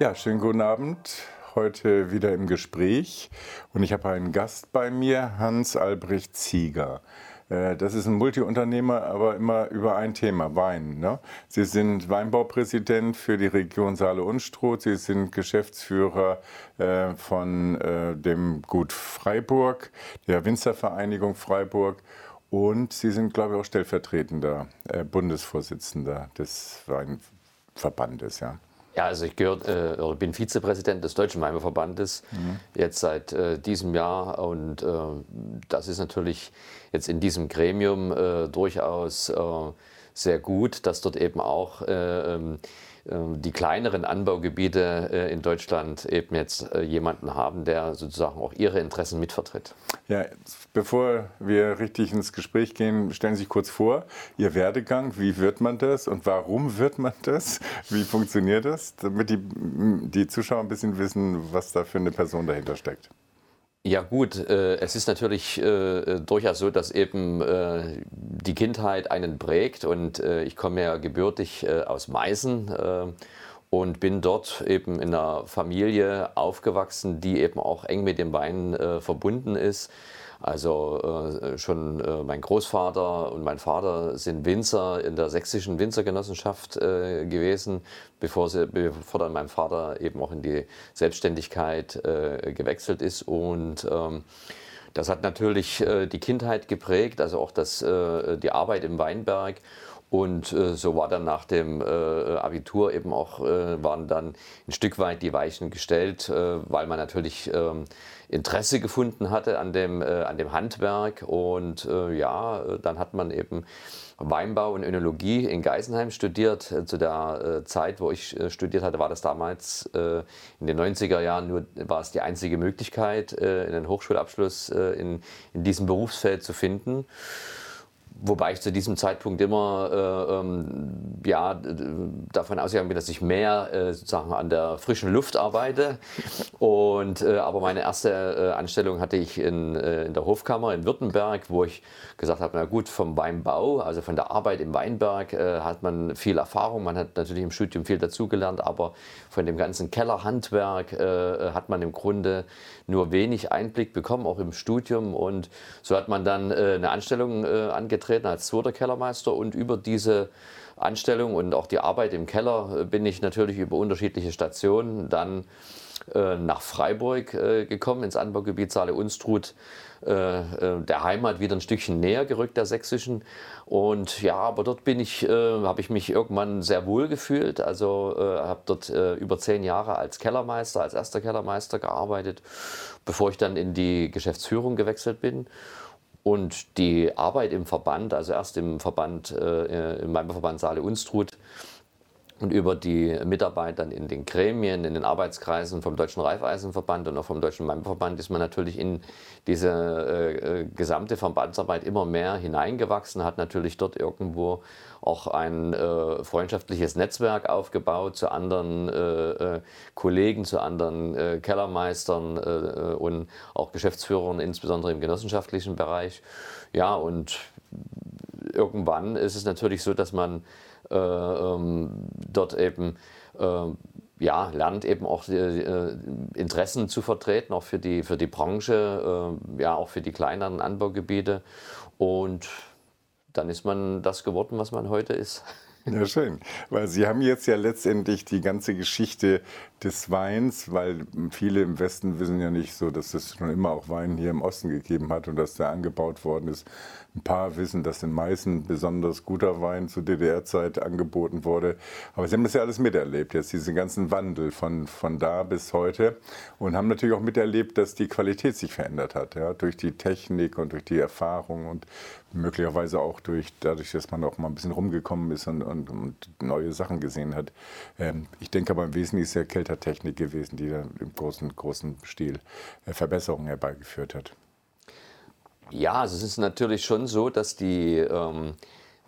Ja, schönen guten Abend. Heute wieder im Gespräch und ich habe einen Gast bei mir, Hans Albrecht Zieger. Äh, das ist ein Multiunternehmer, aber immer über ein Thema, Wein. Ne? Sie sind Weinbaupräsident für die Region Saale-Unstrut. Sie sind Geschäftsführer äh, von äh, dem Gut Freiburg, der Winzervereinigung Freiburg. Und Sie sind, glaube ich, auch stellvertretender Bundesvorsitzender des Weinverbandes. Ja. Ja, also ich gehör, äh, bin Vizepräsident des Deutschen Weinverbandes mhm. jetzt seit äh, diesem Jahr und äh, das ist natürlich jetzt in diesem Gremium äh, durchaus äh, sehr gut, dass dort eben auch äh, ähm, die kleineren Anbaugebiete äh, in Deutschland eben jetzt äh, jemanden haben, der sozusagen auch ihre Interessen mitvertritt. Ja, bevor wir richtig ins Gespräch gehen, stellen Sie sich kurz vor, Ihr Werdegang, wie wird man das und warum wird man das? Wie funktioniert das, damit die, die Zuschauer ein bisschen wissen, was da für eine Person dahinter steckt? Ja gut, äh, es ist natürlich äh, durchaus so, dass eben äh, die Kindheit einen prägt und äh, ich komme ja gebürtig äh, aus Meißen äh, und bin dort eben in einer Familie aufgewachsen, die eben auch eng mit dem Wein verbunden ist. Also äh, schon äh, mein Großvater und mein Vater sind Winzer in der sächsischen Winzergenossenschaft äh, gewesen, bevor, sie, bevor dann mein Vater eben auch in die Selbstständigkeit gewechselt ist. Und ähm, das hat natürlich die Kindheit geprägt, also auch das, die Arbeit im Weinberg. Und äh, so war dann nach dem äh, Abitur eben auch, äh, waren dann ein Stück weit die Weichen gestellt, weil man natürlich ähm, Interesse gefunden hatte an dem, äh, an dem Handwerk. Und äh, ja, dann hat man eben Weinbau und Önologie in Geisenheim studiert. Äh, zu der äh, Zeit, wo ich äh, studiert hatte, war das damals in den 90er Jahren nur, war es die einzige Möglichkeit, einen Hochschulabschluss in, in diesem Berufsfeld zu finden. Wobei ich zu diesem Zeitpunkt immer äh, ähm, ja, davon ausgegangen bin, dass ich mehr äh, sozusagen an der frischen Luft arbeite. Und, äh, aber meine erste äh, Anstellung hatte ich in, äh, in der Hofkammer in Württemberg, wo ich gesagt habe, na gut, vom Weinbau, also von der Arbeit im Weinberg äh, hat man viel Erfahrung. Man hat natürlich im Studium viel dazugelernt, aber von dem ganzen Kellerhandwerk hat man im Grunde nur wenig Einblick bekommen, auch im Studium. Und so hat man dann eine Anstellung angetreten angetreten als zweiter Kellermeister und über diese Anstellung und auch die Arbeit im Keller äh, bin ich natürlich über unterschiedliche Stationen dann äh, nach Freiburg äh, gekommen, ins Anbaugebiet Saale-Unstrut, der Heimat wieder ein Stückchen näher gerückt, der sächsischen. Und ja, aber dort bin ich, habe ich mich irgendwann sehr wohl gefühlt. Also habe dort über zehn Jahre als Kellermeister, als erster Kellermeister gearbeitet, bevor ich dann in die Geschäftsführung gewechselt bin. Und die Arbeit im Verband, also erst im Verband, äh, in meinem Verband Saale Unstrut und über die Mitarbeit dann in den Gremien, in den Arbeitskreisen vom Deutschen Reifeisenverband und auch vom Deutschen Weinverband ist man natürlich in diese äh, äh, gesamte Verbandsarbeit immer mehr hineingewachsen, hat natürlich dort irgendwo auch ein äh, freundschaftliches Netzwerk aufgebaut zu anderen äh, äh Kollegen, zu anderen äh, Kellermeistern und auch Geschäftsführern, insbesondere im genossenschaftlichen Bereich. Ja, und irgendwann ist es natürlich so, dass man dort eben ja, lernt eben auch äh, Interessen zu vertreten, auch für die, für die Branche, äh, ja, auch für die kleineren Anbaugebiete. Und dann ist man das geworden, was man heute ist. Ja, schön. Weil Sie haben jetzt ja letztendlich die ganze Geschichte des Weins, weil viele im Westen wissen ja nicht so, dass es schon immer auch Wein hier im Osten gegeben hat und dass der angebaut worden ist. Ein paar wissen, dass in Meißen besonders guter Wein zur DDR-Zeit angeboten wurde. Aber Sie haben das ja alles miterlebt, jetzt diesen ganzen Wandel von, von da bis heute und haben natürlich auch miterlebt, dass die Qualität sich verändert hat, ja, durch die Technik und durch die Erfahrung und möglicherweise auch durch, dadurch, dass man auch mal ein bisschen rumgekommen ist und, und, und neue Sachen gesehen hat. Ähm, ich denke aber im Wesentlichen ist ja Kältertechnik gewesen, die da im großen, großen Stil äh, Verbesserungen herbeigeführt hat. Ja, also es ist natürlich schon so, dass die ähm,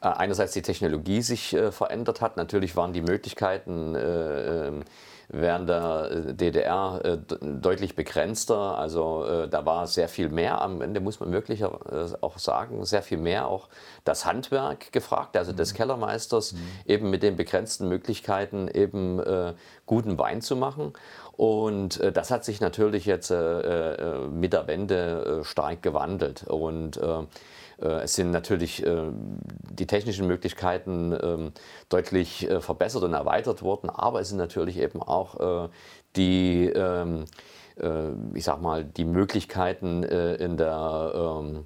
einerseits die Technologie sich äh, verändert hat. Natürlich waren die Möglichkeiten äh, ähm, während der äh, DDR äh, deutlich begrenzter. Also äh, da war sehr viel mehr am Ende, muss man wirklich auch sagen, sehr viel mehr auch das Handwerk gefragt, also des mhm. Kellermeisters, mhm. eben mit den begrenzten Möglichkeiten eben guten Wein zu machen. Und das hat sich natürlich jetzt mit der Wende stark gewandelt. Und äh, es sind natürlich äh, die technischen Möglichkeiten ähm, deutlich äh, verbessert und erweitert worden, aber es sind natürlich eben auch die, ähm, ich sag mal, die Möglichkeiten in der ähm,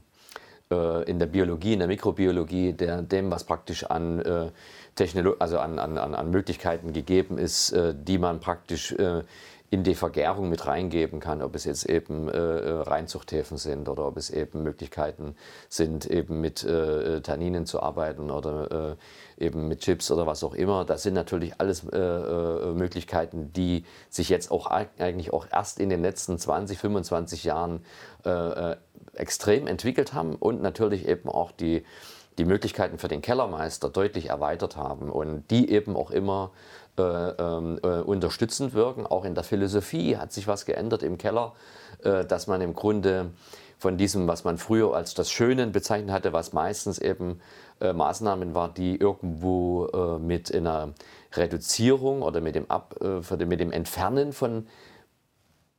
in der Biologie, in der Mikrobiologie, der, dem, was praktisch an, äh, Technolo also an, an, an Möglichkeiten gegeben ist, äh, die man praktisch äh, in die Vergärung mit reingeben kann, ob es jetzt eben äh, äh, Reinzuchthäfen sind oder ob es eben Möglichkeiten sind, eben mit äh, Tanninen zu arbeiten oder äh, eben mit Chips oder was auch immer. Das sind natürlich alles äh, äh Möglichkeiten, die sich jetzt auch eigentlich auch erst in den letzten 20, 25 Jahren extrem entwickelt haben und natürlich eben auch die die Möglichkeiten für den Kellermeister deutlich erweitert haben und die eben auch immer äh, ähm, äh, unterstützend wirken. Auch in der Philosophie hat sich was geändert im Keller, äh, dass man im Grunde von diesem, was man früher als das Schönen bezeichnet hatte, was meistens eben äh, Maßnahmen war, die irgendwo äh, mit einer Reduzierung oder mit dem, Ab, äh, mit dem Entfernen von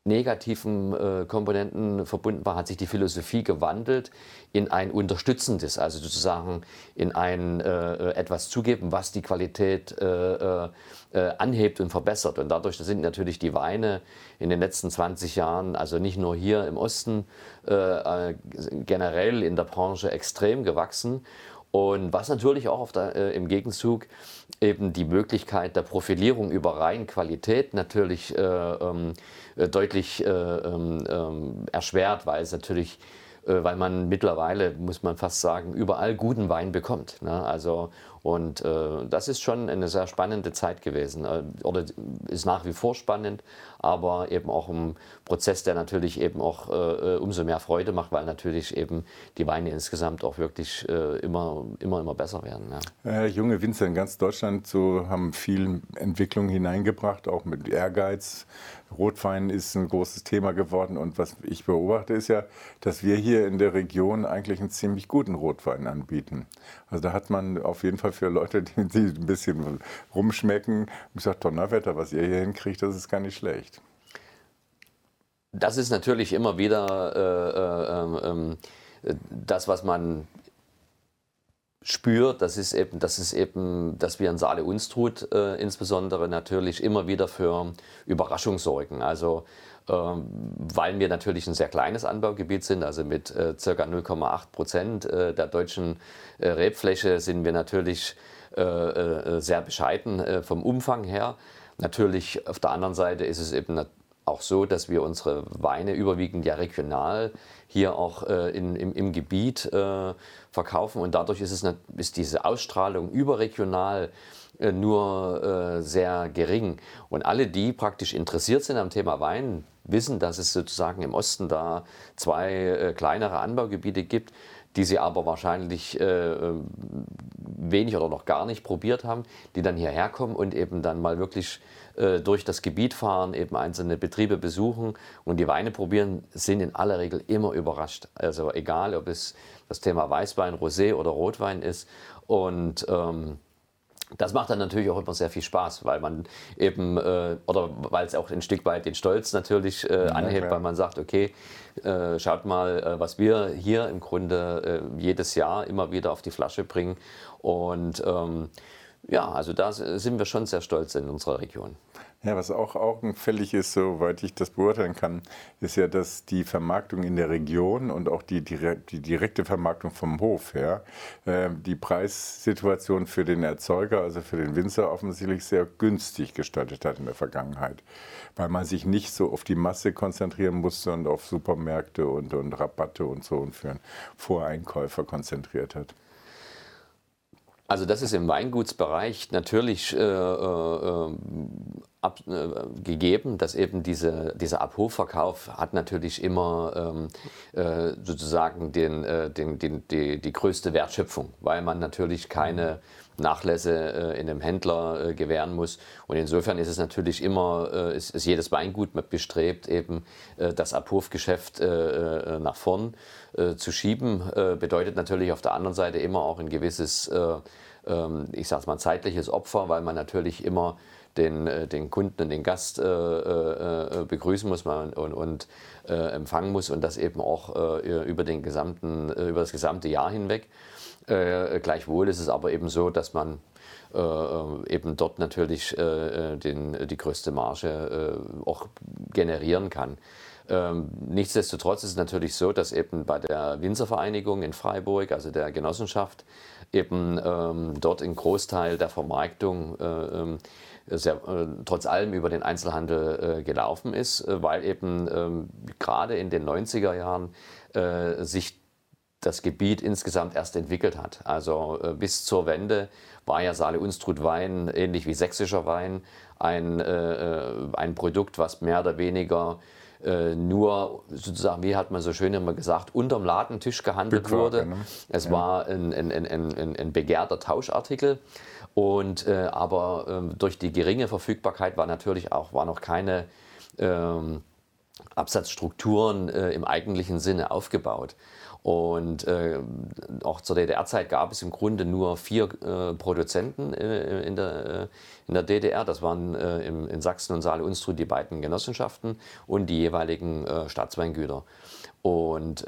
negativen äh, Komponenten verbunden war, hat sich die Philosophie gewandelt in ein unterstützendes, also sozusagen in ein äh, etwas zugeben, was die Qualität äh, äh, äh anhebt und verbessert. Und dadurch sind natürlich die Weine in den letzten 20 Jahren, also nicht nur hier im Osten, äh, generell in der Branche extrem gewachsen. Und was natürlich auch der, äh, im Gegenzug eben die Möglichkeit der Profilierung über Reinqualität natürlich äh, ähm, äh, deutlich äh, ähm, ähm, erschwert, weil es natürlich äh, weil man mittlerweile, muss man fast sagen, überall guten Wein bekommt. Ne? Also, und äh, das ist schon eine sehr spannende Zeit gewesen. Äh, oder ist nach wie vor spannend, aber eben auch ein Prozess, der natürlich eben auch äh, umso mehr Freude macht, weil natürlich eben die Weine insgesamt auch wirklich äh, immer, immer, immer besser werden. Ja. junge Winzer in ganz Deutschland so haben viel Entwicklung hineingebracht, auch mit Ehrgeiz Rotwein ist ein großes Thema geworden. Und was ich beobachte, ist ja, dass wir hier in der Region eigentlich einen ziemlich guten Rotwein anbieten. Also da hat man auf jeden Fall für Leute, die, die ein bisschen rumschmecken, gesagt, Donnerwetter, was ihr hier hinkriegt, das ist gar nicht schlecht. Das ist natürlich immer wieder äh, äh, ähm, äh, das, was man spürt, das ist eben, das ist eben, dass wir in Saale Unstrut äh, insbesondere natürlich immer wieder für Überraschung sorgen. Also ähm, weil wir natürlich ein sehr kleines Anbaugebiet sind, also mit äh, ca. 0,8 Prozent äh, der deutschen äh, Rebfläche sind wir natürlich äh, äh, sehr bescheiden vom Umfang her. Natürlich auf der anderen Seite ist es eben auch so, dass wir unsere Weine überwiegend ja regional hier auch äh, in, im, im, Gebiet äh, verkaufen und dadurch ist, es, ist diese Ausstrahlung überregional äh, nur äh, sehr gering. Und alle, die praktisch interessiert sind am Thema Wein, wissen, dass es sozusagen im Osten da zwei äh, kleinere Anbaugebiete gibt, die sie aber wahrscheinlich äh, wenig oder noch gar nicht probiert haben, die dann hierher kommen und eben dann mal wirklich äh, durch das Gebiet fahren, eben einzelne Betriebe besuchen und die Weine probieren, sind in aller Regel immer überrascht. Also egal, ob es das Thema Weißwein, Rosé oder Rotwein ist. Und ähm, das macht dann natürlich auch immer sehr viel Spaß, weil man eben, äh, oder weil es auch ein Stück weit den Stolz natürlich äh, anhebt, ja, weil man sagt, okay, äh, schaut mal, äh, was wir hier im Grunde äh, jedes Jahr immer wieder auf die Flasche bringen. Und ähm, ja, also da sind wir schon sehr stolz in unserer Region. Ja, was auch augenfällig ist, soweit ich das beurteilen kann, ist ja, dass die Vermarktung in der Region und auch die, die direkte Vermarktung vom Hof her äh, die Preissituation für den Erzeuger, also für den Winzer, offensichtlich sehr günstig gestaltet hat in der Vergangenheit, weil man sich nicht so auf die Masse konzentrieren musste und auf Supermärkte und, und Rabatte und so und für einen Voreinkäufer konzentriert hat. Also das ist im Weingutsbereich natürlich äh, äh, ab, äh, gegeben, dass eben diese, dieser Abhofverkauf hat natürlich immer ähm, äh, sozusagen den, äh, den, den, die, die größte Wertschöpfung, weil man natürlich keine Nachlässe äh, in einem Händler äh, gewähren muss. Und insofern ist es natürlich immer, äh, ist, ist jedes Weingut bestrebt, eben das Abhofgeschäft nach vorn zu schieben. bedeutet natürlich auf der anderen Seite immer auch ein gewisses, ähm, ich sage mal, zeitliches Opfer, weil man natürlich immer den, den Kunden und den Gast begrüßen muss und, und empfangen muss und das eben auch über, den gesamten, über das gesamte Jahr hinweg. Äh, gleichwohl ist es aber eben so, dass man äh, äh eben dort natürlich äh, äh, den, die größte Marge äh, auch generieren kann. Ähm, nichtsdestotrotz ist es natürlich so, dass eben bei der Winzervereinigung in Freiburg, also der Genossenschaft, eben ähm, dort ein Großteil der Vermarktung ähm, sehr, trotz allem über den Einzelhandel gelaufen ist, weil eben ähm, gerade in den 90er Jahren sich das Gebiet insgesamt erst entwickelt hat. Also äh, bis zur Wende war ja Saale Unstrut Wein, ähnlich wie sächsischer Wein, ein, äh, äh, ein Produkt, was mehr oder weniger äh, nur sozusagen, wie hat man so schön immer gesagt, unterm Ladentisch gehandelt wurde. Ne? Es ja. war ein, ein, ein, ein, begehrter Tauschartikel. Und, äh, aber ähm, durch die geringe Verfügbarkeit war natürlich auch war noch keine ähm, Absatzstrukturen äh, im eigentlichen Sinne aufgebaut. Und äh, auch zur DDR-Zeit gab es im Grunde nur vier äh, Produzenten äh, in, der, äh, in der DDR. Das waren äh, im, in Sachsen und Saale Unstrut die beiden Genossenschaften und die jeweiligen äh, Staatsweingüter. Und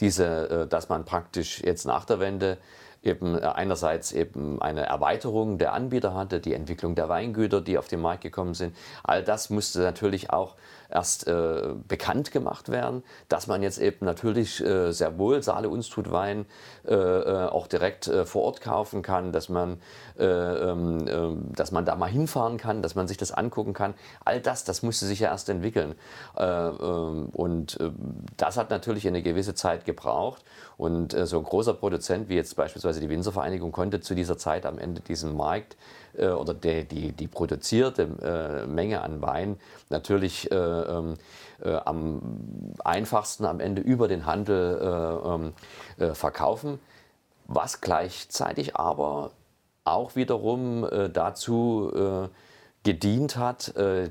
diese, dass man praktisch jetzt nach der Wende eben einerseits eben eine Erweiterung der Anbieter hatte, die Entwicklung der Weingüter, die auf den Markt gekommen sind. All das musste natürlich auch erst äh, bekannt gemacht werden, dass man jetzt eben natürlich äh, sehr wohl Saale Unstrut Wein äh, äh, auch direkt äh, vor Ort kaufen kann, dass man, äh, ähm, ähm, dass man da mal hinfahren kann, dass man sich das angucken kann. All das, das musste sich ja erst entwickeln. Ähm, und das hat natürlich eine gewisse Zeit gebraucht. Und so ein großer Produzent wie jetzt beispielsweise die Winzervereinigung konnte zu dieser Zeit am Ende diesen Markt äh, oder die, die, die produzierte äh, Menge an Wein natürlich äh, ähm, am einfachsten am Ende über den Handel ähm, verkaufen, was gleichzeitig aber auch wiederum dazu gedient hat, äh, äh,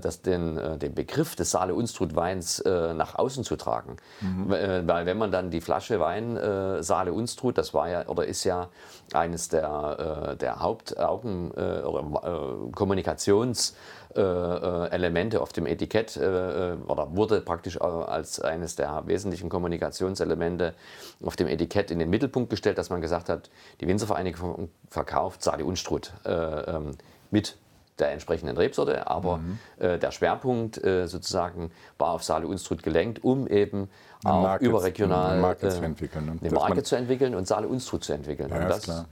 das den, äh, den Begriff des Saale Unstrut Weins nach außen zu tragen. Mhm. Weil wenn man dann die Flasche Wein Saale Unstrut, das war ja oder ist ja eines der, der Hauptaugen oder Kommunikationselemente auf dem Etikett oder wurde praktisch als eines der wesentlichen Kommunikationselemente auf dem Etikett in den Mittelpunkt gestellt, dass man gesagt hat, die Winzervereinigung verkauft Saale Unstrut ähm, mit der entsprechenden Rebsorte, aber mhm. äh, der Schwerpunkt äh, sozusagen war auf Saale Unstrut gelenkt, um eben eine auch Marke, überregional eine Marke, äh, zu, entwickeln, ne? eine Marke zu entwickeln und Saale Unstrut zu entwickeln. Ja, und, das,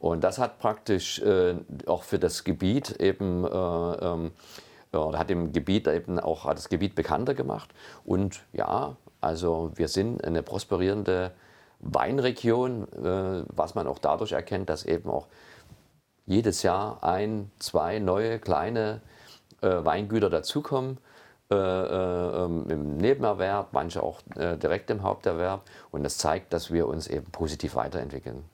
und, das, hat praktisch äh, auch für das Gebiet eben äh, ähm, hat dem Gebiet eben auch das Gebiet bekannter gemacht. Und ja, also wir sind eine prosperierende Weinregion, äh, was man auch dadurch erkennt, dass eben auch jedes Jahr ein, zwei neue kleine äh, Weingüter dazukommen. Äh, äh, ähm, im Nebenerwerb, manche auch äh, direkt im Haupterwerb. Und das zeigt, dass wir uns eben positiv weiterentwickeln.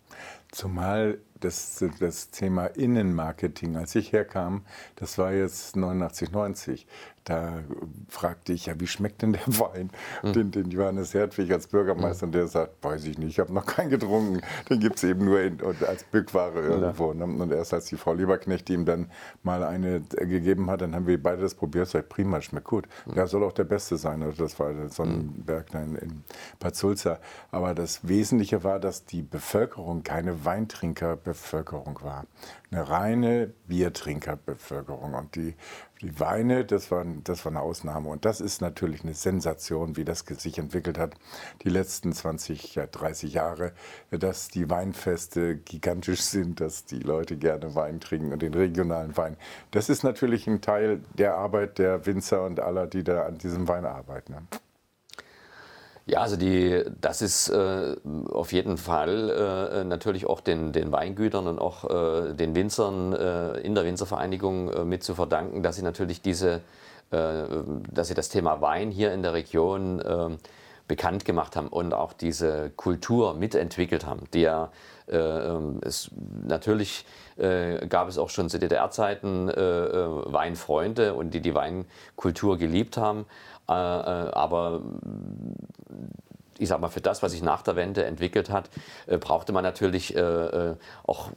Zumal das, das Thema Innenmarketing, als ich herkam, das war jetzt 89, 90, da fragte ich ja, wie schmeckt denn der Wein, mhm. den, den Johannes Hertwig als Bürgermeister, mhm. und der sagt, weiß ich nicht, ich habe noch keinen getrunken, den gibt es eben nur in, als Bückware irgendwo. Ja. Ne? Und erst als die Frau Lieberknecht ihm dann mal eine gegeben hat, dann haben wir beide das probiert, sagt, prima, schmeckt gut. Mhm. Der soll auch der Beste sein, also das war Sonnenberg in, in Bad Sulza. Aber das Wesentliche war, dass die Bevölkerung keine Weintrinkerbevölkerung war eine reine Biertrinkerbevölkerung. Und die, die Weine, das war, das war eine Ausnahme. Und das ist natürlich eine Sensation, wie das sich entwickelt hat, die letzten 20, ja, 30 Jahre, dass die Weinfeste gigantisch sind, dass die Leute gerne Wein trinken und den regionalen Wein. Das ist natürlich ein Teil der Arbeit der Winzer und aller, die da an diesem Wein arbeiten. Ja, also die, das ist äh, auf jeden Fall äh, natürlich auch den, den Weingütern und auch äh, den Winzern äh, in der Winzervereinigung äh, mit zu verdanken, dass sie natürlich diese, äh, dass sie das Thema Wein hier in der Region bekannt gemacht haben und auch diese Kultur mitentwickelt haben, die ja ähm, es, natürlich gab es auch schon zu DDR-Zeiten Weinfreunde und die die Weinkultur geliebt haben, aber ich sag mal, für das, was sich nach der Wende entwickelt hat, äh, brauchte man natürlich äh, äh, auch,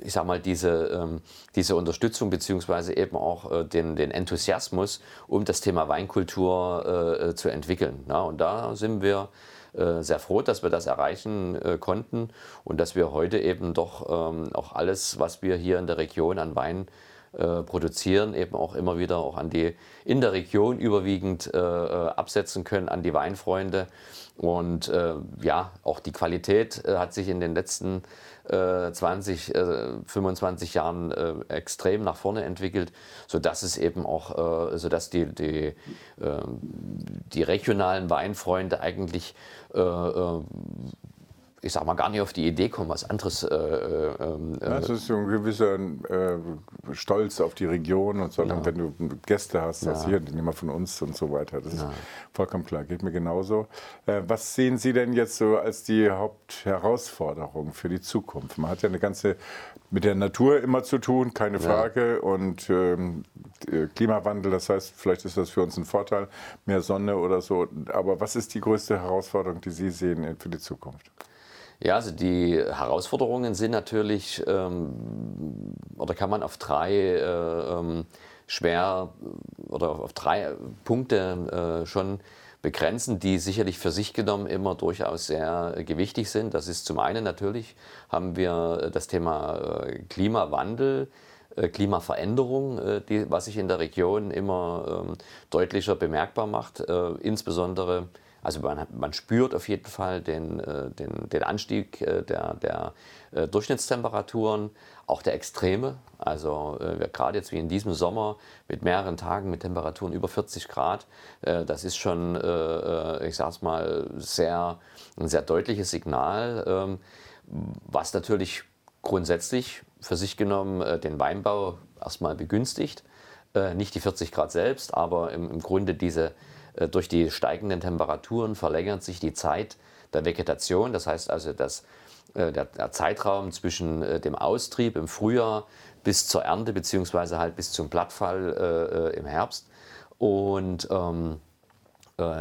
ich sag mal, diese, ähm, diese Unterstützung beziehungsweise eben auch äh, den, den Enthusiasmus, um das Thema Weinkultur äh, äh, zu entwickeln. Ja, und da sind wir sehr froh, dass wir das erreichen konnten und dass wir heute eben doch ähm, auch alles, was wir hier in der Region an Wein produzieren, eben auch immer wieder auch an die in der Region überwiegend absetzen können, an die Weinfreunde. Und äh, ja, auch die Qualität äh, hat sich in den letzten äh, 20, 25 äh, Jahren äh, extrem nach vorne entwickelt, sodass es eben auch, äh, sodass die, die, ähm, die regionalen Weinfreunde eigentlich ich sag mal, gar nicht auf die Idee kommen, was anderes. Äh, äh, ähm, äh, das ist so ein gewisser äh, Stolz auf die Region und so, ja. wenn du Gäste hast, das ja. hier, die nehmen von uns und so weiter. Das ja. ist vollkommen klar, geht mir genauso. Äh, was sehen Sie denn jetzt so als die Hauptherausforderung für die Zukunft? Man hat ja eine ganze mit der Natur immer zu tun, keine Frage. Und ähm, äh, Klimawandel, das heißt, vielleicht ist das für uns ein Vorteil, mehr Sonne oder so. Aber was ist die größte Herausforderung, die Sie sehen für die Zukunft? Ja, also die Herausforderungen sind natürlich, ähm, oder kann man auf drei äh, ähm, schwer oder auf drei Punkte äh, schon begrenzen, die sicherlich für sich genommen immer durchaus sehr gewichtig sind. Das ist zum einen natürlich, haben wir das Thema äh, Klimawandel, äh, Klimaveränderung, äh, die, was sich in der Region immer ähm, deutlicher bemerkbar macht, insbesondere also man, man spürt auf jeden Fall den, äh, den, den Anstieg äh, der, der äh, Durchschnittstemperaturen, auch der Extreme. Also gerade jetzt wie in diesem Sommer mit mehreren Tagen mit Temperaturen über 40 Grad, das ist schon, ich sage es mal, sehr, ein sehr deutliches Signal, ähm, was natürlich grundsätzlich für sich genommen den Weinbau erstmal begünstigt. Nicht die 40 Grad selbst, aber im, im Grunde diese durch die steigenden Temperaturen verlängert sich die Zeit der Vegetation. Das heißt also, dass äh, der, der Zeitraum zwischen äh, dem Austrieb im Frühjahr bis zur Ernte beziehungsweise halt bis zum Blattfall äh, im Herbst. Und ähm, äh,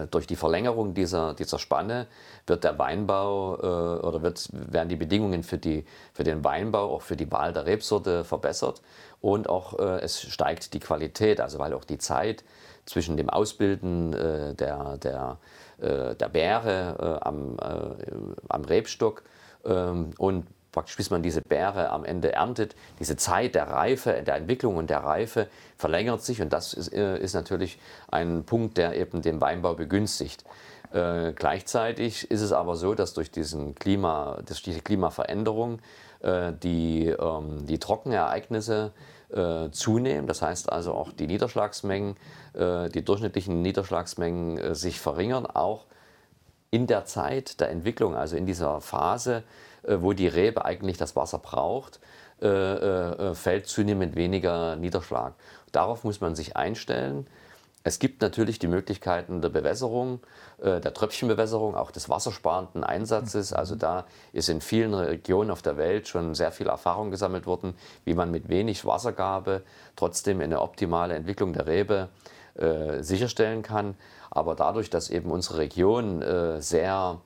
durch die Verlängerung dieser, dieser Spanne wird der Weinbau äh, oder wird, werden die Bedingungen für, die, für den Weinbau, auch für die Wahl der Rebsorte verbessert. Und auch es steigt die Qualität, also weil auch die Zeit zwischen dem Ausbilden äh, der, der, äh, der Beere äh, am, äh, am Rebstock ähm, und praktisch bis man diese Beere am Ende erntet, diese Zeit der Reife, der Entwicklung und der Reife verlängert sich und das ist, äh, ist natürlich ein Punkt, der eben den Weinbau begünstigt. Äh, gleichzeitig ist es aber so, dass durch, diesen Klima, durch diese Klimaveränderung äh, die, ähm, die Trockenereignisse äh, zunehmen. Das heißt also auch die Niederschlagsmengen, äh, die durchschnittlichen Niederschlagsmengen äh, sich verringern, auch in der Zeit der Entwicklung, also in dieser Phase, wo die Rebe eigentlich das Wasser braucht, äh, äh, fällt zunehmend weniger Niederschlag. Darauf muss man sich einstellen. Es gibt natürlich die Möglichkeiten der Bewässerung, äh, der Tröpfchenbewässerung, auch des wassersparenden Einsatzes. Also da ist in vielen Regionen auf der Welt schon sehr viel Erfahrung gesammelt worden, wie man mit wenig Wassergabe trotzdem eine optimale Entwicklung der Rebe äh, sicherstellen kann. Aber dadurch, dass eben unsere Region äh, sehr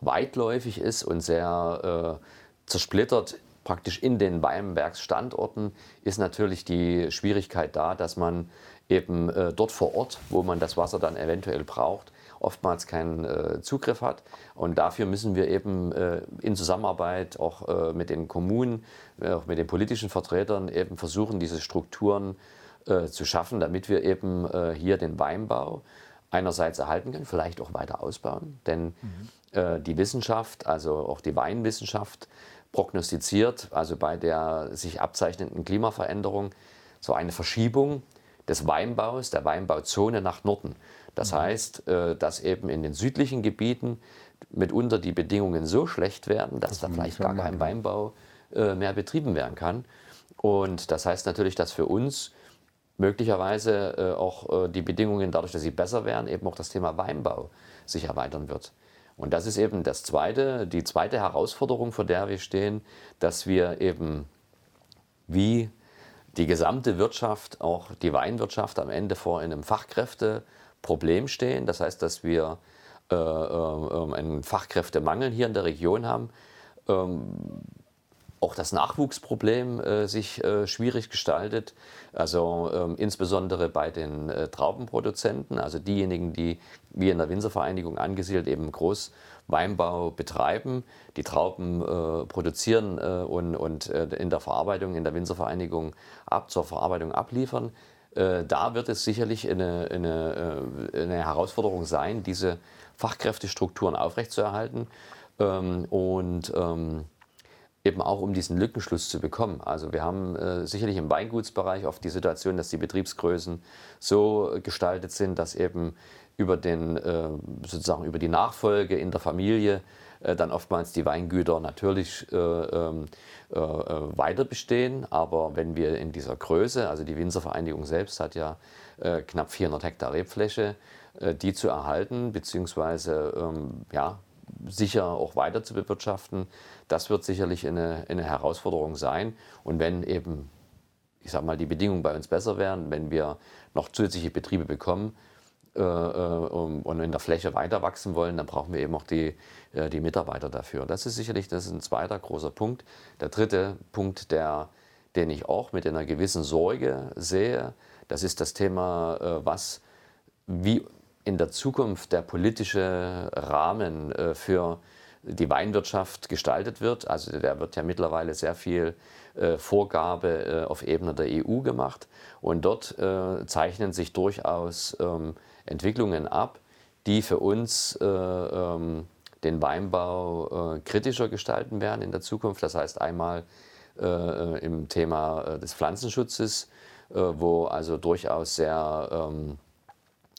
weitläufig ist und sehr äh, zersplittert praktisch in den Weinbergsstandorten, ist natürlich die Schwierigkeit da, dass man eben äh, dort vor Ort, wo man das Wasser dann eventuell braucht, oftmals keinen äh, Zugriff hat. Und dafür müssen wir eben äh, in Zusammenarbeit auch äh, mit den Kommunen, äh, auch mit den politischen Vertretern eben versuchen, diese Strukturen äh, zu schaffen, damit wir eben hier den Weinbau einerseits erhalten können, vielleicht auch weiter ausbauen. Denn mhm. Die Wissenschaft, also auch die Weinwissenschaft, prognostiziert, also bei der sich abzeichnenden Klimaveränderung, so eine Verschiebung des Weinbaus, der Weinbauzone nach Norden. Das mhm. heißt, äh, dass eben in den südlichen Gebieten mitunter die Bedingungen so schlecht werden, dass das da vielleicht gar kein Weinbau äh, mehr betrieben werden kann. Und das heißt natürlich, dass für uns möglicherweise äh, auch die Bedingungen, dadurch, dass sie besser werden, eben auch das Thema Weinbau sich erweitern wird. Und das ist eben das zweite, die zweite Herausforderung, vor der wir stehen, dass wir eben wie die gesamte Wirtschaft, auch die Weinwirtschaft am Ende vor einem Fachkräfteproblem stehen. Das heißt, dass wir äh, äh, einen Fachkräftemangel hier in der Region haben. Ähm, auch das Nachwuchsproblem äh, sich äh, schwierig gestaltet, also ähm, insbesondere bei den äh, Traubenproduzenten, also diejenigen, die wie in der Winzervereinigung angesiedelt eben Großweinbau betreiben, die Trauben äh, produzieren äh, und, und äh, in der Verarbeitung in der Winzervereinigung ab zur Verarbeitung abliefern. da wird es sicherlich eine, eine, eine Herausforderung sein, diese Fachkräftestrukturen aufrechtzuerhalten. Ähm, und ähm, eben auch um diesen Lückenschluss zu bekommen. Also wir haben äh, sicherlich im Weingutsbereich oft die Situation, dass die Betriebsgrößen so gestaltet sind, dass eben über den äh, sozusagen über die Nachfolge in der Familie äh, dann oftmals die Weingüter natürlich äh, ähm, äh, äh, weiter bestehen. Aber wenn wir in dieser Größe, also die Winzervereinigung selbst hat ja knapp 400 Hektar Rebfläche, die zu erhalten beziehungsweise ähm, ja, sicher auch weiter zu bewirtschaften, das wird sicherlich eine, eine Herausforderung sein. Und wenn eben, ich sage mal, die Bedingungen bei uns besser werden, wenn wir noch zusätzliche Betriebe bekommen äh, äh und in der Fläche weiter wachsen wollen, dann brauchen wir eben auch die, äh, die Mitarbeiter dafür. Das ist sicherlich das ist ein zweiter großer Punkt. Der dritte Punkt, der, den ich auch mit einer gewissen Sorge sehe, das ist das Thema, was, wie in der Zukunft der politische Rahmen äh, für die Weinwirtschaft gestaltet wird. Also da wird ja mittlerweile sehr viel äh, Vorgabe äh, auf Ebene der EU gemacht. Und dort zeichnen sich durchaus ähm, Entwicklungen ab, die für uns äh, ähm, den Weinbau kritischer gestalten werden in der Zukunft. Das heißt einmal im Thema des Pflanzenschutzes, wo also durchaus sehr ähm,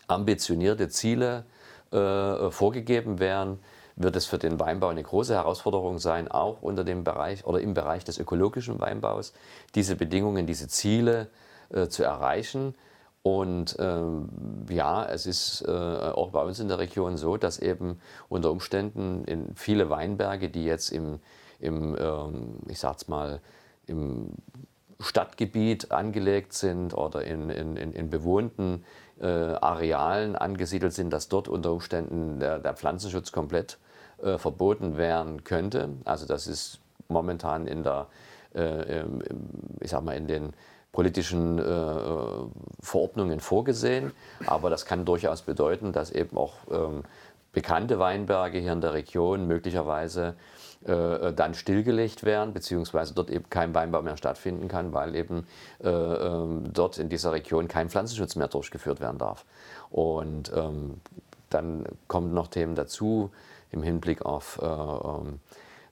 ambitionierte Ziele vorgegeben werden wird es für den Weinbau eine große Herausforderung sein, auch unter dem Bereich oder im Bereich des ökologischen Weinbaus, diese Bedingungen, diese Ziele äh, zu erreichen. Und ähm, ja, es ist äh, auch bei uns in der Region so, dass eben unter Umständen in viele Weinberge, die jetzt im, im ähm, ich sag's mal, im Stadtgebiet angelegt sind oder in, in, in bewohnten äh, Arealen angesiedelt sind, dass dort unter Umständen der, der Pflanzenschutz komplett äh, verboten werden könnte. Also das ist momentan in der, äh, ich sag mal, in den politischen äh, Verordnungen vorgesehen. Aber das kann durchaus bedeuten, dass eben auch ähm, bekannte Weinberge hier in der Region möglicherweise äh, dann stillgelegt werden, beziehungsweise dort eben kein Weinbau mehr stattfinden kann, weil eben äh, ähm, dort in dieser Region kein Pflanzenschutz mehr durchgeführt werden darf. Und ähm, dann kommen noch Themen dazu, im Hinblick auf äh, ähm,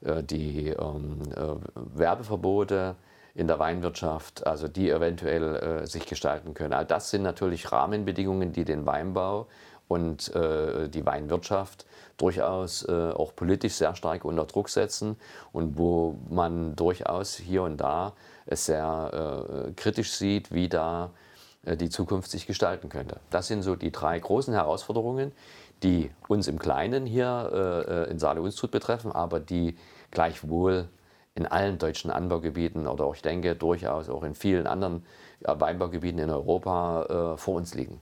äh, die ähm, äh, Werbeverbote in der Weinwirtschaft, also die eventuell äh, sich gestalten können. All das sind natürlich Rahmenbedingungen, die den Weinbau und äh, die Weinwirtschaft durchaus äh, auch politisch sehr stark unter Druck setzen und wo man durchaus hier und da es sehr kritisch sieht, wie da die Zukunft sich gestalten könnte. Das sind so die drei großen Herausforderungen, die uns im Kleinen hier äh, äh in Saale-Unstrut betreffen, aber die gleichwohl in allen deutschen Anbaugebieten oder auch, ich denke, durchaus auch in vielen anderen Weinbaugebieten in Europa äh, vor uns liegen.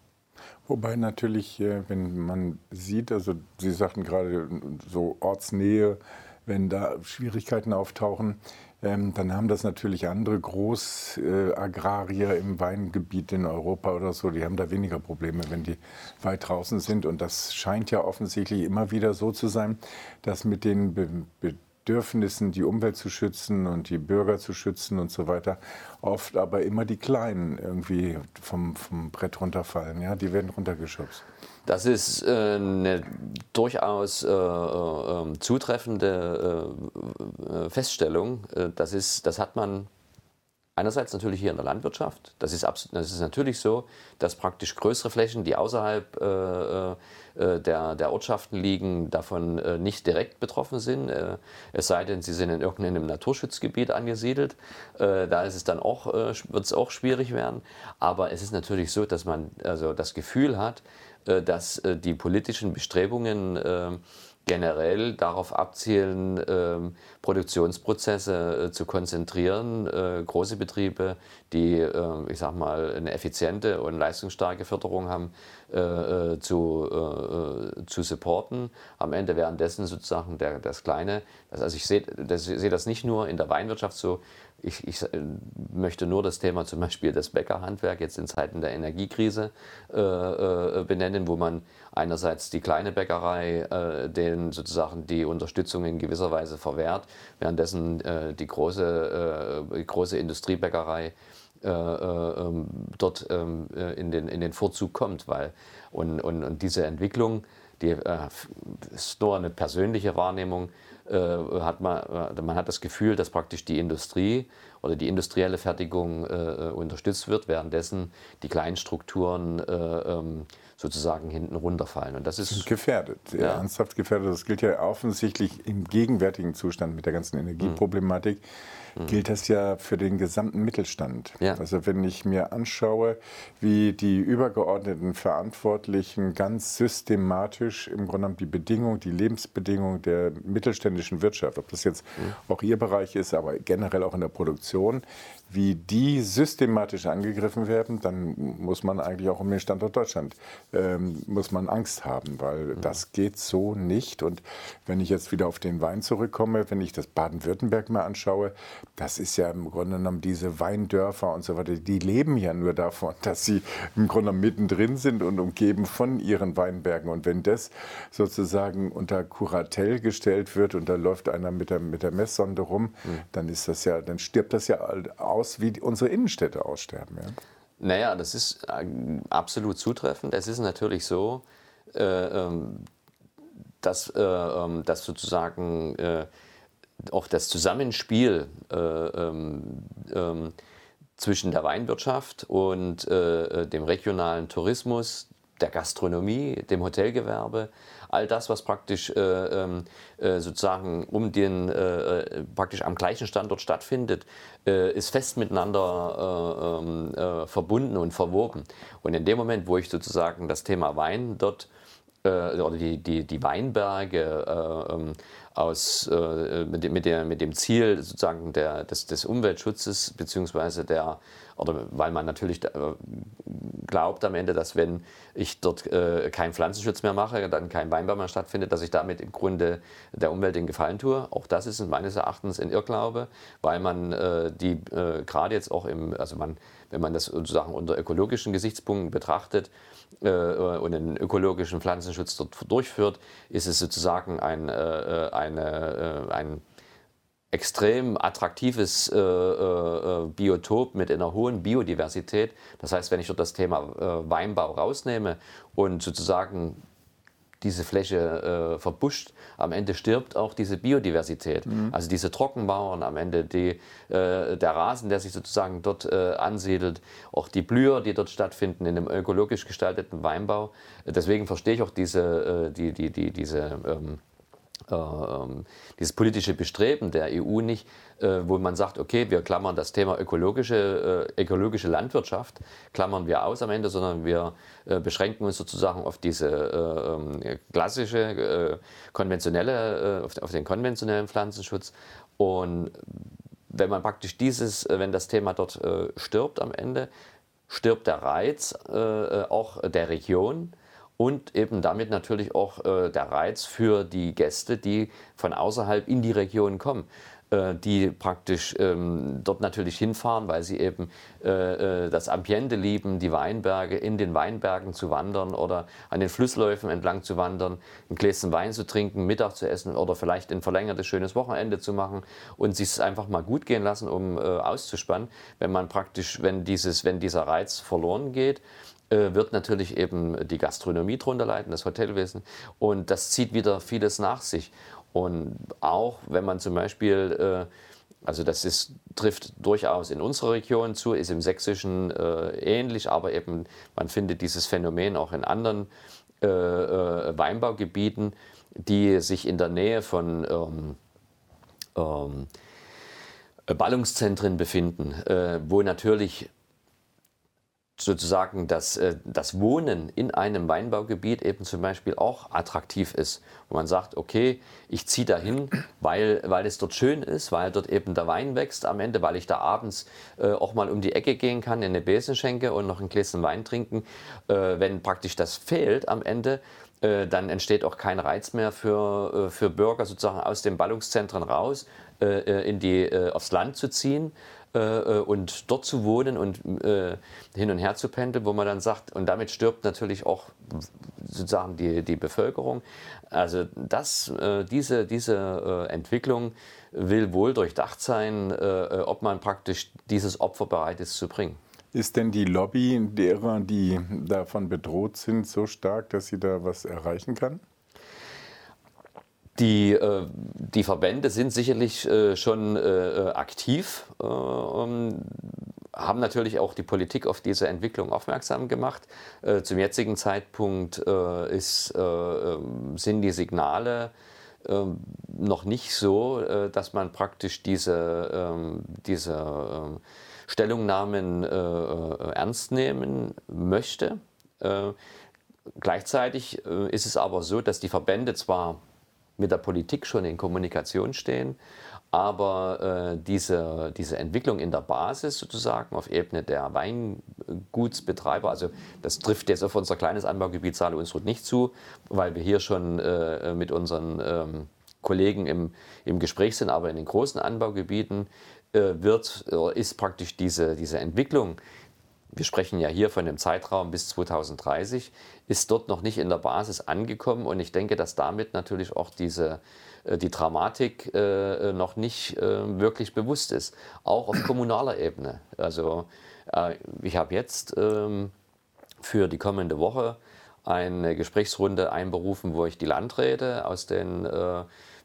Wobei natürlich, äh, wenn man sieht, also Sie sagten gerade so Ortsnähe, wenn da Schwierigkeiten auftauchen, ähm, dann haben das natürlich andere Großagrarier äh, im Weingebiet in Europa oder so, die haben da weniger Probleme, wenn die weit draußen sind. Und das scheint ja offensichtlich immer wieder so zu sein, dass mit den Bedürfnissen, die Umwelt zu schützen und die Bürger zu schützen und so weiter, oft aber immer die Kleinen irgendwie vom, vom Brett runterfallen. Ja? Die werden runtergeschubst. Das ist äh, eine durchaus äh, äh, zutreffende äh, äh, Feststellung. Äh, das, ist, das hat man Einerseits natürlich hier in der Landwirtschaft. Das ist, das ist natürlich so, dass praktisch größere Flächen, die außerhalb äh, äh, der, der Ortschaften liegen, davon äh, nicht direkt betroffen sind. Äh, es sei denn, sie sind in irgendeinem Naturschutzgebiet angesiedelt. Äh, da ist es dann auch, äh, wird es auch schwierig werden. Aber es ist natürlich so, dass man also das Gefühl hat, dass die politischen Bestrebungen generell darauf abzielen, ähm, Produktionsprozesse äh, zu konzentrieren, äh, große Betriebe, die, äh, ich sag mal, eine effiziente und leistungsstarke Förderung haben, äh, zu, zu supporten. Am Ende währenddessen sozusagen der, das Kleine, also ich sehe das, seh das nicht nur in der Weinwirtschaft so, ich, ich, möchte nur das Thema zum Beispiel das Bäckerhandwerk jetzt in Zeiten der Energiekrise äh, äh, benennen, wo man einerseits die kleine Bäckerei äh, denen sozusagen die Unterstützung in gewisser Weise verwehrt, währenddessen äh, die große, äh, große Industriebäckerei äh, ähm, dort ähm, in, den, in den Vorzug kommt. Weil, und, und, und diese Entwicklung, die ist nur eine persönliche Wahrnehmung, äh, hat man, äh, man hat das Gefühl, dass praktisch die Industrie oder die industrielle Fertigung äh, unterstützt wird, währenddessen die kleinen Strukturen ähm, sozusagen hinten runterfallen. Und das ist gefährdet, ja. ernsthaft gefährdet. Das gilt ja offensichtlich im gegenwärtigen Zustand mit der ganzen Energieproblematik. Mhm mhm. gilt das ja für den gesamten Mittelstand. Ja. Also wenn ich mir anschaue, wie die übergeordneten Verantwortlichen ganz systematisch im Grunde genommen die Bedingungen, die Lebensbedingungen der mittelständischen Wirtschaft, ob das jetzt mhm. auch ihr Bereich ist, aber generell auch in der Produktion, wie die systematisch angegriffen werden, dann muss man eigentlich auch um den Standort Deutschland ähm, muss man Angst haben, weil mhm. das geht so nicht. Und wenn ich jetzt wieder auf den Wein zurückkomme, wenn ich das Baden-Württemberg mal anschaue, das ist ja im Grunde genommen diese Weindörfer und so weiter, die leben ja nur davon, dass sie im Grunde genommen mittendrin sind und umgeben von ihren Weinbergen. Und wenn das sozusagen unter Kuratell gestellt wird und da läuft einer mit der, mit der Messsonde rum, mhm. dann ist das ja, dann stirbt das ja aus wie unsere Innenstädte aussterben. Ja? Naja, das ist äh, absolut zutreffend. Es ist natürlich so, äh, ähm, dass, äh, ähm, dass sozusagen äh, auch das Zusammenspiel äh, ähm, ähm, zwischen der Weinwirtschaft und äh, dem regionalen Tourismus, der Gastronomie, dem Hotelgewerbe, all das, was praktisch äh, ähm, äh, sozusagen um den äh, praktisch am gleichen Standort stattfindet, äh, ist fest miteinander äh, ähm, äh, verbunden und verwoben. Und in dem Moment, wo ich sozusagen das Thema Wein dort oder die, die, die Weinberge aus, mit, mit, der, mit dem Ziel sozusagen der, des, des Umweltschutzes beziehungsweise der oder weil man natürlich äh, glaubt am Ende, dass wenn ich dort äh, keinen Pflanzenschutz mehr mache, dann kein Weinbau mehr stattfindet, dass ich damit im Grunde der Umwelt den Gefallen tue. Auch das ist meines Erachtens ein Irrglaube, weil man äh, die äh, gerade jetzt auch im, also man, wenn man das sozusagen unter ökologischen Gesichtspunkten betrachtet, äh, und einen ökologischen Pflanzenschutz dort durchführt, ist es sozusagen ein, äh, eine, ein extrem attraktives äh, äh, Biotop mit einer hohen Biodiversität. Das heißt, wenn ich dort das Thema äh, Weinbau rausnehme und sozusagen diese Fläche äh, verbuscht, am Ende stirbt auch diese Biodiversität. Mhm. Also diese Trockenbauern am Ende, die, äh, der Rasen, der sich sozusagen dort äh, ansiedelt, auch die Blüher, die dort stattfinden in einem ökologisch gestalteten Weinbau. Deswegen verstehe ich auch diese, die, die, die, diese ähm, äh, dieses politische Bestreben der EU nicht, äh, wo man sagt, okay, wir klammern das Thema ökologische, äh, ökologische Landwirtschaft, klammern wir aus am Ende, sondern wir äh, beschränken uns sozusagen auf diese äh, ähm, klassische, äh, konventionelle, auf, den konventionellen Pflanzenschutz. Und wenn man praktisch dieses, wenn das Thema dort stirbt am Ende, stirbt der Reiz auch der Region und eben damit natürlich auch äh, der Reiz für die Gäste, die von außerhalb in die Region kommen äh, die praktisch ähm, dort natürlich hinfahren, weil sie eben äh, äh, das Ambiente lieben, die Weinberge, in den Weinbergen zu wandern oder an den Flussläufen entlang zu wandern, ein Gläschen Wein zu trinken, Mittag zu essen oder vielleicht ein verlängertes schönes Wochenende zu machen und sich es einfach mal gut gehen lassen, um äh, auszuspannen. Wenn man praktisch, wenn dieses, wenn dieser Reiz verloren geht, wird natürlich eben die Gastronomie drunter leiden, das Hotelwesen. Und das zieht wieder vieles nach sich. Und auch wenn man zum Beispiel Also das ist, trifft durchaus in unserer Region zu, ist im Sächsischen äh, ähnlich, aber eben man findet dieses Phänomen auch in anderen äh, äh, Weinbaugebieten, die sich in der Nähe von ähm, ähm, Ballungszentren befinden, äh, wo natürlich sozusagen das, äh, das Wohnen in einem Weinbaugebiet eben zum Beispiel auch attraktiv ist. Wo man sagt, okay, ich ziehe dahin, weil, weil es dort schön ist, weil dort eben der Wein wächst am Ende, weil ich da abends äh, auch mal um die Ecke gehen kann, in eine Besenschenke und noch ein Gläschen Wein trinken. Äh, wenn praktisch das fehlt am Ende, äh, dann entsteht auch kein Reiz mehr für, äh, für Bürger sozusagen aus den Ballungszentren raus äh, in die, aufs Land zu ziehen äh, und dort zu wohnen und äh, hin und her zu pendeln, wo man dann sagt, und damit stirbt natürlich auch sozusagen die, die Bevölkerung. Also das, äh, diese, diese äh, Entwicklung will wohl durchdacht sein, äh, ob man praktisch dieses Opfer bereit ist zu bringen. Ist denn die Lobby derer, die davon bedroht sind, so stark, dass sie da was erreichen kann? Die, äh, die Verbände sind sicherlich äh, schon äh, aktiv, haben natürlich auch die Politik auf diese Entwicklung aufmerksam gemacht. Zum jetzigen Zeitpunkt ist, sind die Signale noch nicht so, dass man praktisch diese, ähm, diese ähm, Stellungnahmen ernst nehmen möchte. Gleichzeitig ist es aber so, dass die Verbände zwar mit der Politik schon in Kommunikation stehen. Aber äh, diese, diese Entwicklung in der Basis sozusagen auf Ebene der Weingutsbetreiber, also das trifft jetzt auf unser kleines Anbaugebiet Saale Unsrud nicht zu, weil wir hier schon äh, mit unseren ähm, Kollegen im, im Gespräch sind, aber in den großen Anbaugebieten äh, wird, äh, ist praktisch diese, diese Entwicklung wir sprechen ja hier von dem Zeitraum bis 2030, ist dort noch nicht in der Basis angekommen. Und ich denke, dass damit natürlich auch diese, äh, die Dramatik äh, noch nicht äh, wirklich bewusst ist, auch auf kommunaler Ebene. Also ich habe jetzt ähm, für die kommende Woche eine Gesprächsrunde einberufen, wo ich die Landräte aus den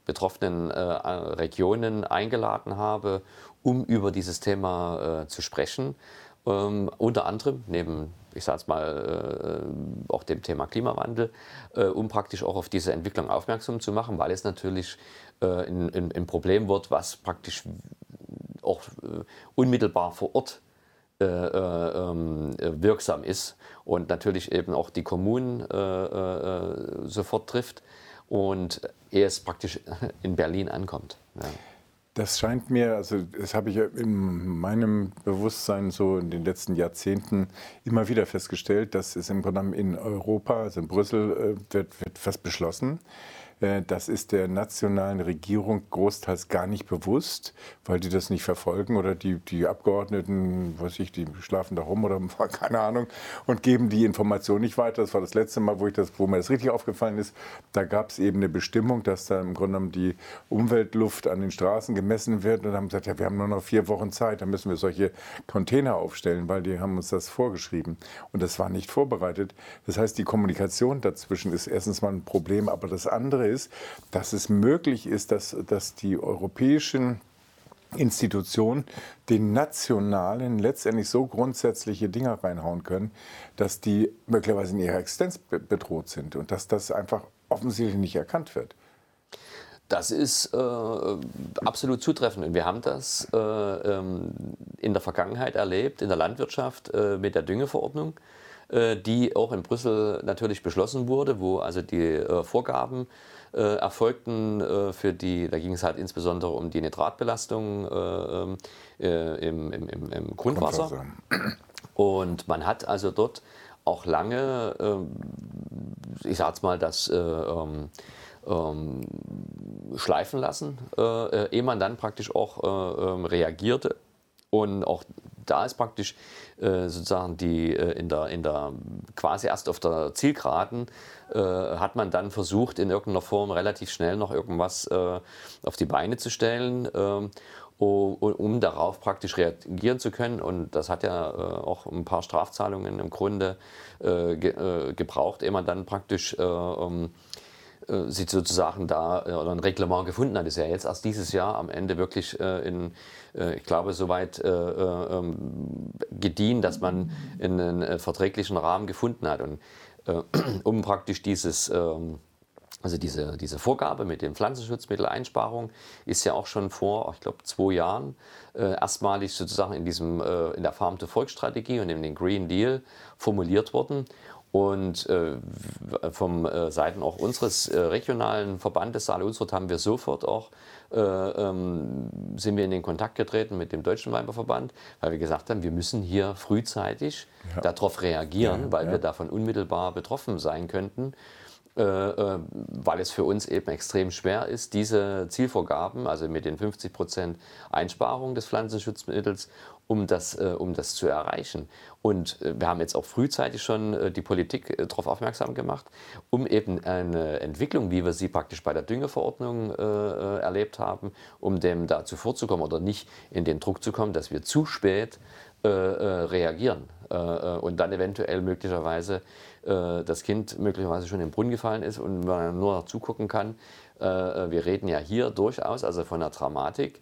betroffenen Regionen eingeladen habe, um über dieses Thema zu sprechen. Ähm, unter anderem neben, ich sage es mal, äh, auch dem Thema Klimawandel, äh, um praktisch auch auf diese Entwicklung aufmerksam zu machen, weil es natürlich äh, ein, ein, Problem wird, was praktisch auch äh, unmittelbar vor Ort äh, äh, ähm, wirksam ist und natürlich eben auch die Kommunen sofort trifft und erst praktisch in Berlin ankommt. Ja. Das scheint mir, also das habe ich in meinem Bewusstsein so in den letzten Jahrzehnten immer wieder festgestellt, dass es im Grunde in Europa, also in Brüssel, äh, wird, wird was beschlossen. Äh, das ist der nationalen Regierung großteils gar nicht bewusst, weil die das nicht verfolgen oder die, die Abgeordneten, weiß ich, die schlafen da rum oder keine Ahnung und geben die Information nicht weiter. Das war das letzte Mal, wo, ich das, wo mir das richtig aufgefallen ist. Da gab es eben eine Bestimmung, dass da im Grunde genommen die Umweltluft an den Straßen gemessen wird und haben gesagt, ja, wir haben nur noch vier Wochen Zeit, dann müssen wir solche Container aufstellen, weil die haben uns das vorgeschrieben. Und das war nicht vorbereitet. Das heißt, die Kommunikation dazwischen ist erstens mal ein Problem, aber das andere ist, dass es möglich ist, dass, dass die europäischen Institutionen den nationalen letztendlich so grundsätzliche Dinge reinhauen können, dass die möglicherweise in ihrer Existenz bedroht sind und dass das einfach offensichtlich nicht erkannt wird. Das ist äh, absolut zutreffend. Und wir haben das äh, ähm, in der Vergangenheit erlebt, in der Landwirtschaft äh, mit der Düngeverordnung. Äh, die auch in Brüssel natürlich beschlossen wurde, wo also die äh, Vorgaben äh, erfolgten für die, da ging es halt insbesondere um die Nitratbelastung ähm, im, im, im, Grundwasser. Und man hat also dort auch lange, ähm, ich sag's mal, das ähm, schleifen lassen, ehe man dann praktisch auch reagierte. Und auch da ist praktisch äh, sozusagen die äh, in, der, in der quasi erst auf der Zielgeraden äh, hat man dann versucht, in irgendeiner Form relativ schnell noch irgendwas äh, auf die Beine zu stellen. Ähm, um darauf praktisch reagieren zu können. Und das hat ja äh, auch ein paar Strafzahlungen im Grunde ge gebraucht, ehe man dann praktisch ähm, äh, sich sozusagen da äh, oder ein Reglement gefunden hat. Das ist ja jetzt erst dieses Jahr am Ende wirklich äh, in, ich glaube, soweit äh, ähm, gediehen, dass man einen verträglichen Rahmen gefunden hat. Und um praktisch dieses ähm, also diese, diese Vorgabe mit den Pflanzenschutzmitteleinsparungen ist ja auch schon vor, ich glaube, zwei Jahren erstmalig sozusagen in, diesem, in der Farm-to-Fork-Strategie und in den Green Deal formuliert worden. Und äh, vom äh, Seiten auch unseres äh, regionalen Verbandes Saale Unsrut haben wir sofort auch äh, ähm, sind wir in den Kontakt getreten mit dem Deutschen Weinbauverband, weil wir gesagt haben, wir müssen hier frühzeitig ja. darauf reagieren, ja, weil ja. wir davon unmittelbar betroffen sein könnten. Äh, äh, weil es für uns eben extrem schwer ist, diese Zielvorgaben, also mit den 50 Prozent Einsparung des Pflanzenschutzmittels, um das, äh, um das zu erreichen. Und wir haben jetzt auch frühzeitig schon die Politik darauf aufmerksam gemacht, um eben eine Entwicklung, wie wir sie praktisch bei der Düngeverordnung erlebt haben, um dem dazu vorzukommen oder nicht in den Druck zu kommen, dass wir zu spät reagieren und dann eventuell möglicherweise äh, das Kind möglicherweise schon im Brunnen gefallen ist und man nur noch zugucken kann. Äh, wir reden ja hier durchaus also von einer Dramatik, äh,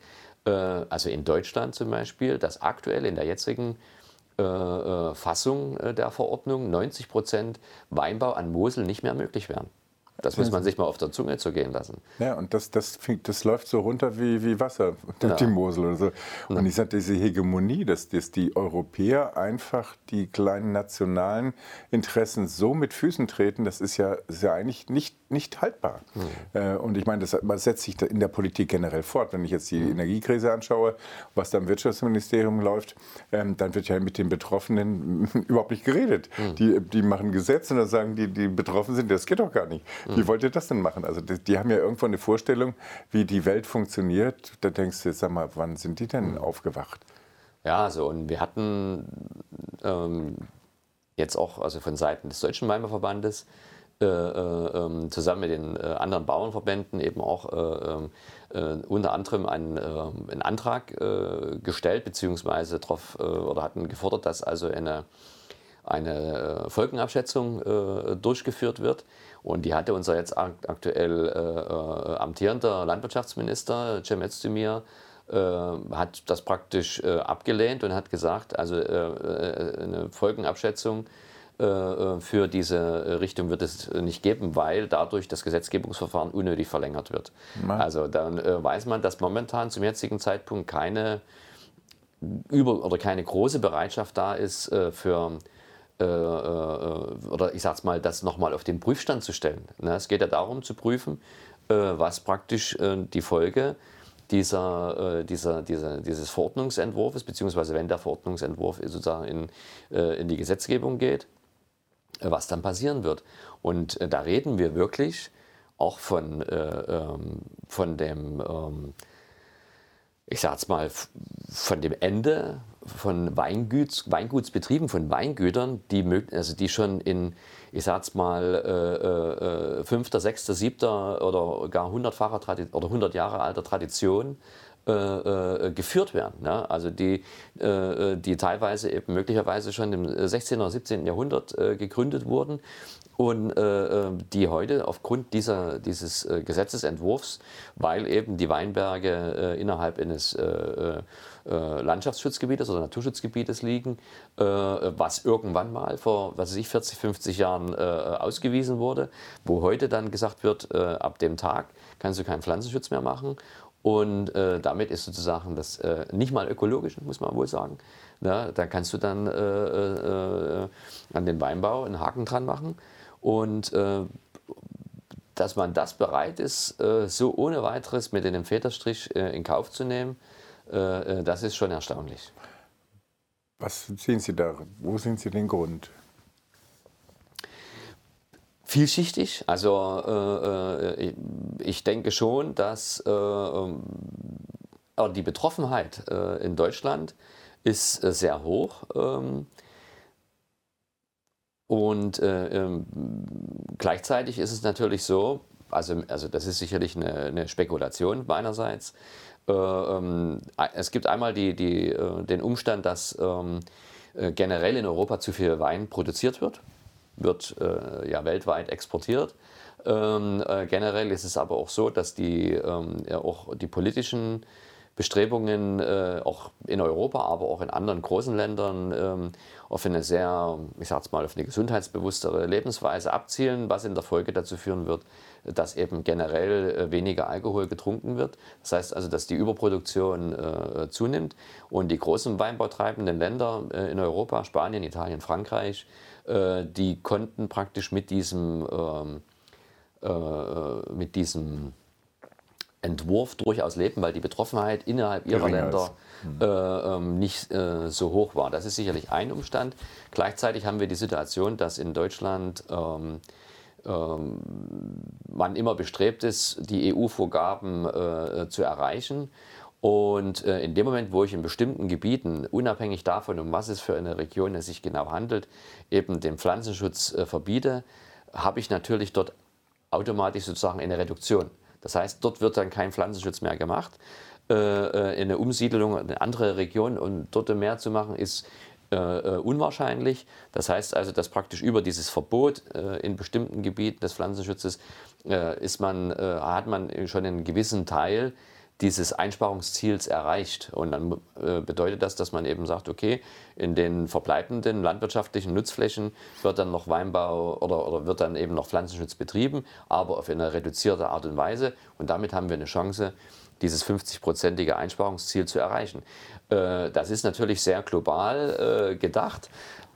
also in Deutschland zum Beispiel, dass aktuell in der jetzigen Fassung der Verordnung 90 Prozent Weinbau an Mosel nicht mehr möglich wären. Das muss man sich mal auf der Zunge zu gehen lassen. Ja, und das, das, das läuft so runter wie, wie Wasser durch ja. die Mosel oder so. Und ja. ich sage, diese Hegemonie, dass, dass die Europäer einfach die kleinen nationalen Interessen so mit Füßen treten, das ist ja, ist ja eigentlich nicht, nicht haltbar. Mhm. Und ich meine, das, das, setzt sich in der Politik generell fort. Wenn ich jetzt die mhm. Energiekrise anschaue, was da im Wirtschaftsministerium läuft, ähm, dann wird ja mit den Betroffenen überhaupt nicht geredet. Mhm. Die, die machen Gesetze und dann sagen die, die betroffen sind, das geht doch gar nicht. Wie mhm. wollt ihr das denn machen? Also die, die, haben ja irgendwo eine Vorstellung, wie die Welt funktioniert. Da denkst du, sag mal, wann sind die denn mhm. aufgewacht? Ja, also und wir hatten ähm, jetzt auch also von Seiten des Deutschen Weinbauverbandes äh, ähm, zusammen mit den äh, anderen Bauernverbänden eben auch äh, ähm, äh, unter anderem einen, ähm, einen Antrag äh, gestellt beziehungsweise darauf oder hatten gefordert, dass also eine eine Folgenabschätzung äh, durchgeführt wird. Und die hatte unser jetzt aktuell äh, amtierender Landwirtschaftsminister Cem Özdemir äh, hat das praktisch abgelehnt und hat gesagt, also eine Folgenabschätzung für diese Richtung wird es nicht geben, weil dadurch das Gesetzgebungsverfahren unnötig verlängert wird. Nein. Also dann weiß man, dass momentan zum jetzigen Zeitpunkt keine über oder keine große Bereitschaft da ist für äh, äh, oder ich sag's mal, das nochmal auf den Prüfstand zu stellen. Ne? Es geht ja darum zu prüfen, äh, was praktisch die Folge dieser, dieser, dieser, dieses Verordnungsentwurfs, beziehungsweise wenn der Verordnungsentwurf sozusagen in, in die Gesetzgebung geht, was dann passieren wird. Und da reden wir wirklich auch von, ähm, von dem, ähm, ich sag's mal, von dem Ende von Weinguts, Weingutsbetrieben, von Weingütern, die, also die schon in, ich sag's mal, äh, äh, fünfter, sechster, siebter oder gar hundertfacher oder hundert Jahre alter Tradition äh, äh, geführt werden. Ne? Also die, äh, die teilweise eben möglicherweise schon im 16. oder 17. Jahrhundert äh, gegründet wurden und die heute aufgrund dieser, dieses Gesetzesentwurfs, weil eben die Weinberge innerhalb eines äh, Landschaftsschutzgebietes oder Naturschutzgebietes liegen, äh, was irgendwann mal vor, was weiß ich, 40, 50 Jahren äh, ausgewiesen wurde, wo heute dann gesagt wird, ab dem Tag kannst du keinen Pflanzenschutz mehr machen. Und äh, damit ist sozusagen das äh, nicht mal ökologisch, muss man wohl sagen. Ja, da kannst du dann äh, an den Weinbau einen Haken dran machen. Und dass man das bereit ist, so ohne weiteres mit einem Federstrich in Kauf zu nehmen, äh, äh, das ist schon erstaunlich. Was sehen Sie da? Wo sehen Sie den Grund? Vielschichtig. Also äh, äh ich denke schon, dass äh, ähm, die Betroffenheit äh, in Deutschland ist sehr hoch. Ähm, und ähm, gleichzeitig ist es natürlich so, also, also das ist sicherlich eine, eine Spekulation meinerseits, äh, ähm, es gibt einmal die, die, äh, den Umstand, dass äh, generell in Europa zu viel Wein produziert wird, wird ja weltweit exportiert. Ähm, äh, generell ist es aber auch so, dass die, ähm, ja, auch die politischen Bestrebungen äh, auch in Europa, aber auch in anderen großen Ländern ähm, auf eine sehr, ich sag's mal, auf eine gesundheitsbewusstere Lebensweise abzielen, was in der Folge dazu führen wird, dass eben generell äh, weniger Alkohol getrunken wird. Das heißt also, dass die Überproduktion äh, zunimmt und die großen weinbautreibenden Länder äh, in Europa, Spanien, Italien, Frankreich, äh, die konnten praktisch mit diesem, ähm, äh, mit diesem Entwurf durchaus leben, weil die Betroffenheit innerhalb ihrer Länder äh, ähm, nicht äh, so hoch war. Das ist sicherlich ein Umstand. Gleichzeitig haben wir die Situation, dass in Deutschland ähm, ähm, man immer bestrebt ist, die EU-Vorgaben äh, zu erreichen. Und äh, in dem Moment, wo ich in bestimmten Gebieten, unabhängig davon, um was es für eine Region es sich genau handelt, eben den Pflanzenschutz äh, verbiete, habe ich natürlich dort automatisch sozusagen eine Reduktion. Das heißt, dort wird dann kein Pflanzenschutz mehr gemacht. Äh, äh eine Umsiedelung in eine andere Region und dort mehr zu machen, ist äh, äh, unwahrscheinlich. Das heißt also, dass praktisch über dieses Verbot in bestimmten Gebieten des Pflanzenschutzes ist man, hat man schon einen gewissen Teil dieses Einsparungsziels erreicht. Und dann äh, bedeutet das, dass man eben sagt, okay, in den verbleibenden landwirtschaftlichen Nutzflächen wird dann noch Weinbau oder, oder wird dann eben noch Pflanzenschutz betrieben, aber auf eine reduzierte Art und Weise. Und damit haben wir eine Chance, dieses 50-prozentige Einsparungsziel zu erreichen. Äh, das ist natürlich sehr global äh, gedacht.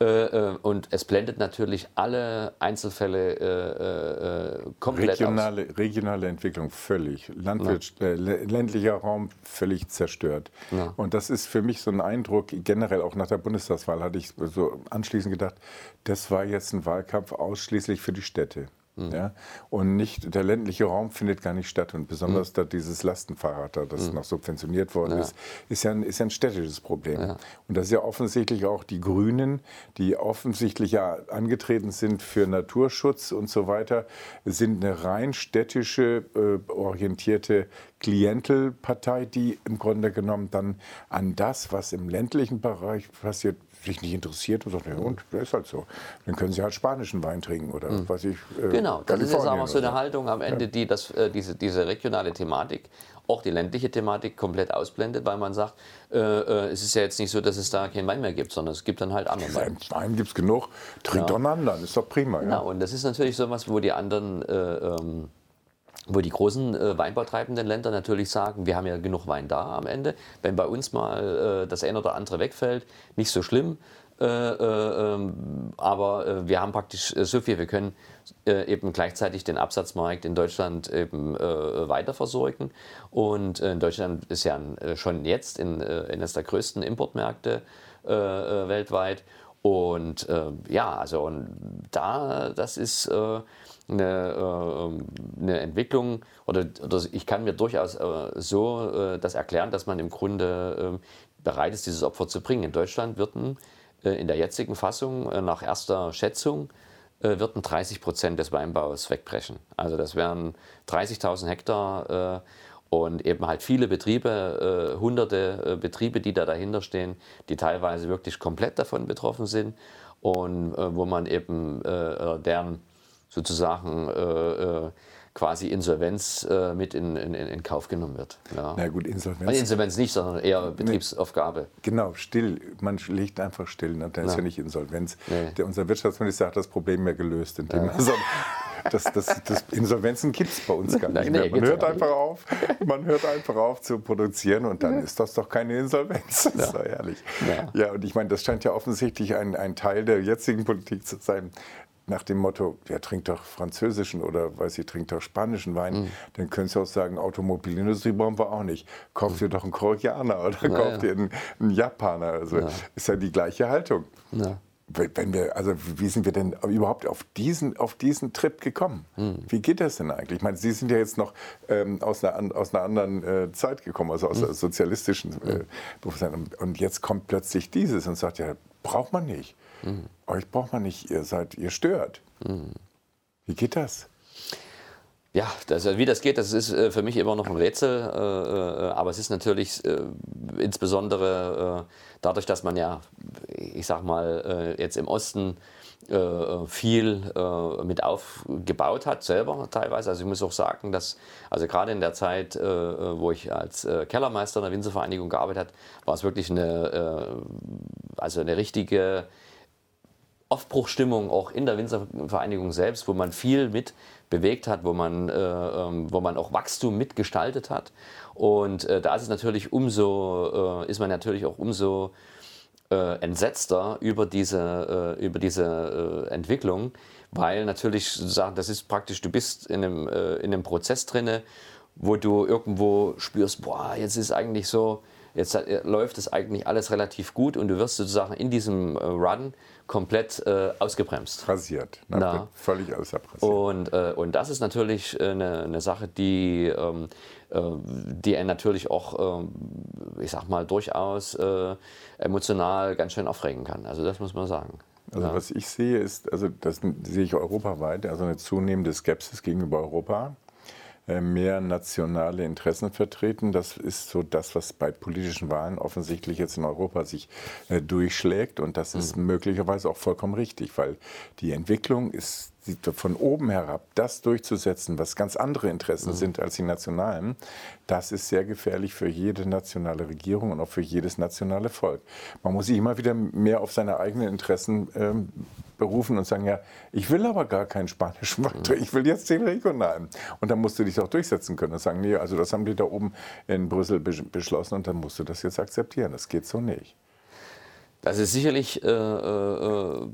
Äh, äh, und es blendet natürlich alle Einzelfälle äh, äh komplett regionale, aus. Regionale Entwicklung völlig. Landwirts ja. ländlicher Raum völlig zerstört. Ja. Und das ist für mich so ein Eindruck, generell auch nach der Bundestagswahl hatte ich so anschließend gedacht, das war jetzt ein Wahlkampf ausschließlich für die Städte. Mhm. Ja? Und nicht, der ländliche Raum findet gar nicht statt. Und besonders mhm. da dieses Lastenfahrrad, da, das mhm. noch subventioniert worden ja. ist, ist ja, ein, ist ja ein städtisches Problem. Ja. Und das ist ja offensichtlich auch die Grünen, die offensichtlich ja angetreten sind für Naturschutz und so weiter, sind eine rein städtische, äh, orientierte Klientelpartei, die im Grunde genommen dann an das, was im ländlichen Bereich passiert, sich nicht interessiert und sagt, ja, und, das ist halt so. Dann können Sie halt spanischen Wein trinken oder mhm. was ich. Äh, genau, das ist jetzt aber so eine Haltung am Ende, die das, äh, diese, diese regionale Thematik, auch die ländliche Thematik komplett ausblendet, weil man sagt, äh, äh, es ist ja jetzt nicht so, dass es da keinen Wein mehr gibt, sondern es gibt dann halt andere Wein. Wein gibt es genug, trinkt ja. doch einen anderen, ist doch prima. Ja. Und das ist natürlich so was, wo die anderen. Äh, ähm, wo die großen äh, weinbautreibenden Länder natürlich sagen, wir haben ja genug Wein da am Ende. Wenn bei uns mal äh, das eine oder andere wegfällt, nicht so schlimm. Äh, äh ähm, aber äh, wir haben praktisch äh, so viel, wir können eben gleichzeitig den Absatzmarkt in Deutschland eben weiter versorgen. Und in Deutschland ist ja schon jetzt in, eines der größten Importmärkte weltweit. Und ja, also und da, das ist eine, äh, eine Entwicklung oder, oder, ich kann mir durchaus äh, so äh, das erklären, dass man im Grunde bereit ist, dieses Opfer zu bringen. In Deutschland würden in der jetzigen Fassung nach erster Schätzung würden 30 Prozent des Weinbaus wegbrechen. Also das wären 30.000 Hektar und eben halt viele Betriebe, hunderte Betriebe, die da dahinter stehen, die teilweise wirklich komplett davon betroffen sind und wo man eben deren sozusagen äh, äh, quasi Insolvenz äh, mit in, in, in, Kauf genommen wird. Ja. Na gut, Insolvenz. Also Insolvenz nicht, sondern eher Betriebsaufgabe. Nee, genau, still. Man legt einfach still. Ne? Dann ist ja nicht Insolvenz. Nee. Der, unser Wirtschaftsminister hat das Problem ja gelöst, indem ja. er sagt, das, das, das Insolvenzen gibt es bei uns gar nicht mehr. Man hört einfach auf, man hört einfach auf zu produzieren und dann ist das doch keine Insolvenz. Das ist doch ehrlich. Ja. ja, und ich meine, das scheint ja offensichtlich ein, ein Teil der jetzigen Politik zu sein, nach dem Motto, wer trinkt doch französischen oder weiß ich, trinkt doch spanischen Wein, mhm. dann könntest du auch sagen, Automobilindustrie brauchen wir auch nicht. Kauft mhm. dir doch einen Koreaner oder ja, kauft ja. dir einen, einen, Japaner. Also ja. ist ja die gleiche Haltung. Ja. Wenn wir, also wie sind wir denn überhaupt auf diesen, auf diesen Trip gekommen? Mhm. Wie geht das denn eigentlich? Ich meine, Sie sind ja jetzt noch ähm, aus, einer, aus einer anderen äh, Zeit gekommen, also aus mhm. der sozialistischen äh, Berufsseite. Und jetzt kommt plötzlich dieses und sagt, ja, braucht man nicht. Mhm. Euch braucht man nicht, ihr seid, ihr stört. Mhm. Wie geht das? Ja, das, wie das geht, das ist äh, für mich immer noch ein Rätsel. Äh, äh, aber es ist natürlich insbesondere dadurch, dass man ja, ich sag mal, jetzt im Osten viel mit aufgebaut hat, selber teilweise. Also ich muss auch sagen, dass, also gerade in der Zeit, wo ich als Kellermeister in der Winzervereinigung gearbeitet habe, war es wirklich eine, also eine richtige Aufbruchstimmung auch in der Winzervereinigung selbst, wo man viel mit bewegt hat, wo man, äh, ähm, wo man auch Wachstum mitgestaltet hat. Und da ist es natürlich umso, ist man natürlich auch umso äh, entsetzter über diese, äh, über diese äh, Entwicklung, weil natürlich sagen, das ist praktisch, du bist in einem, äh, in einem Prozess drinne, wo du irgendwo spürst, boah, jetzt ist eigentlich so, jetzt äh, läuft es eigentlich alles relativ gut und du wirst sozusagen in diesem äh, Run komplett äh, ausgebremst. Rasiert. Ne? Völlig ausabrasiert. Und, äh, und das ist natürlich eine, eine Sache, die, ähm, äh, die einen natürlich auch, äh, ich sag mal, durchaus äh, emotional ganz schön aufregen kann. Also das muss man sagen. Also ja. was ich sehe ist, also das sehe ich europaweit, also eine zunehmende Skepsis gegenüber Europa. Äh, mehr nationale Interessen vertreten. Das ist so das, was bei politischen Wahlen offensichtlich jetzt in Europa sich äh, durchschlägt. Und das ist mhm. möglicherweise auch vollkommen richtig, weil die Entwicklung ist von oben herab das durchzusetzen, was ganz andere Interessen mhm. sind als die nationalen, das ist sehr gefährlich für jede nationale Regierung und auch für jedes nationale Volk. Man muss sich immer wieder mehr auf seine eigenen Interessen ähm, berufen und sagen, ja, ich will aber gar keinen spanischen Faktor, ich will jetzt den regionalen. Und dann musst du dich auch durchsetzen können und sagen, nee, also das haben die da oben in Brüssel beschlossen und dann musst du das jetzt akzeptieren. Das geht so nicht. Das ist sicherlich, äh, äh,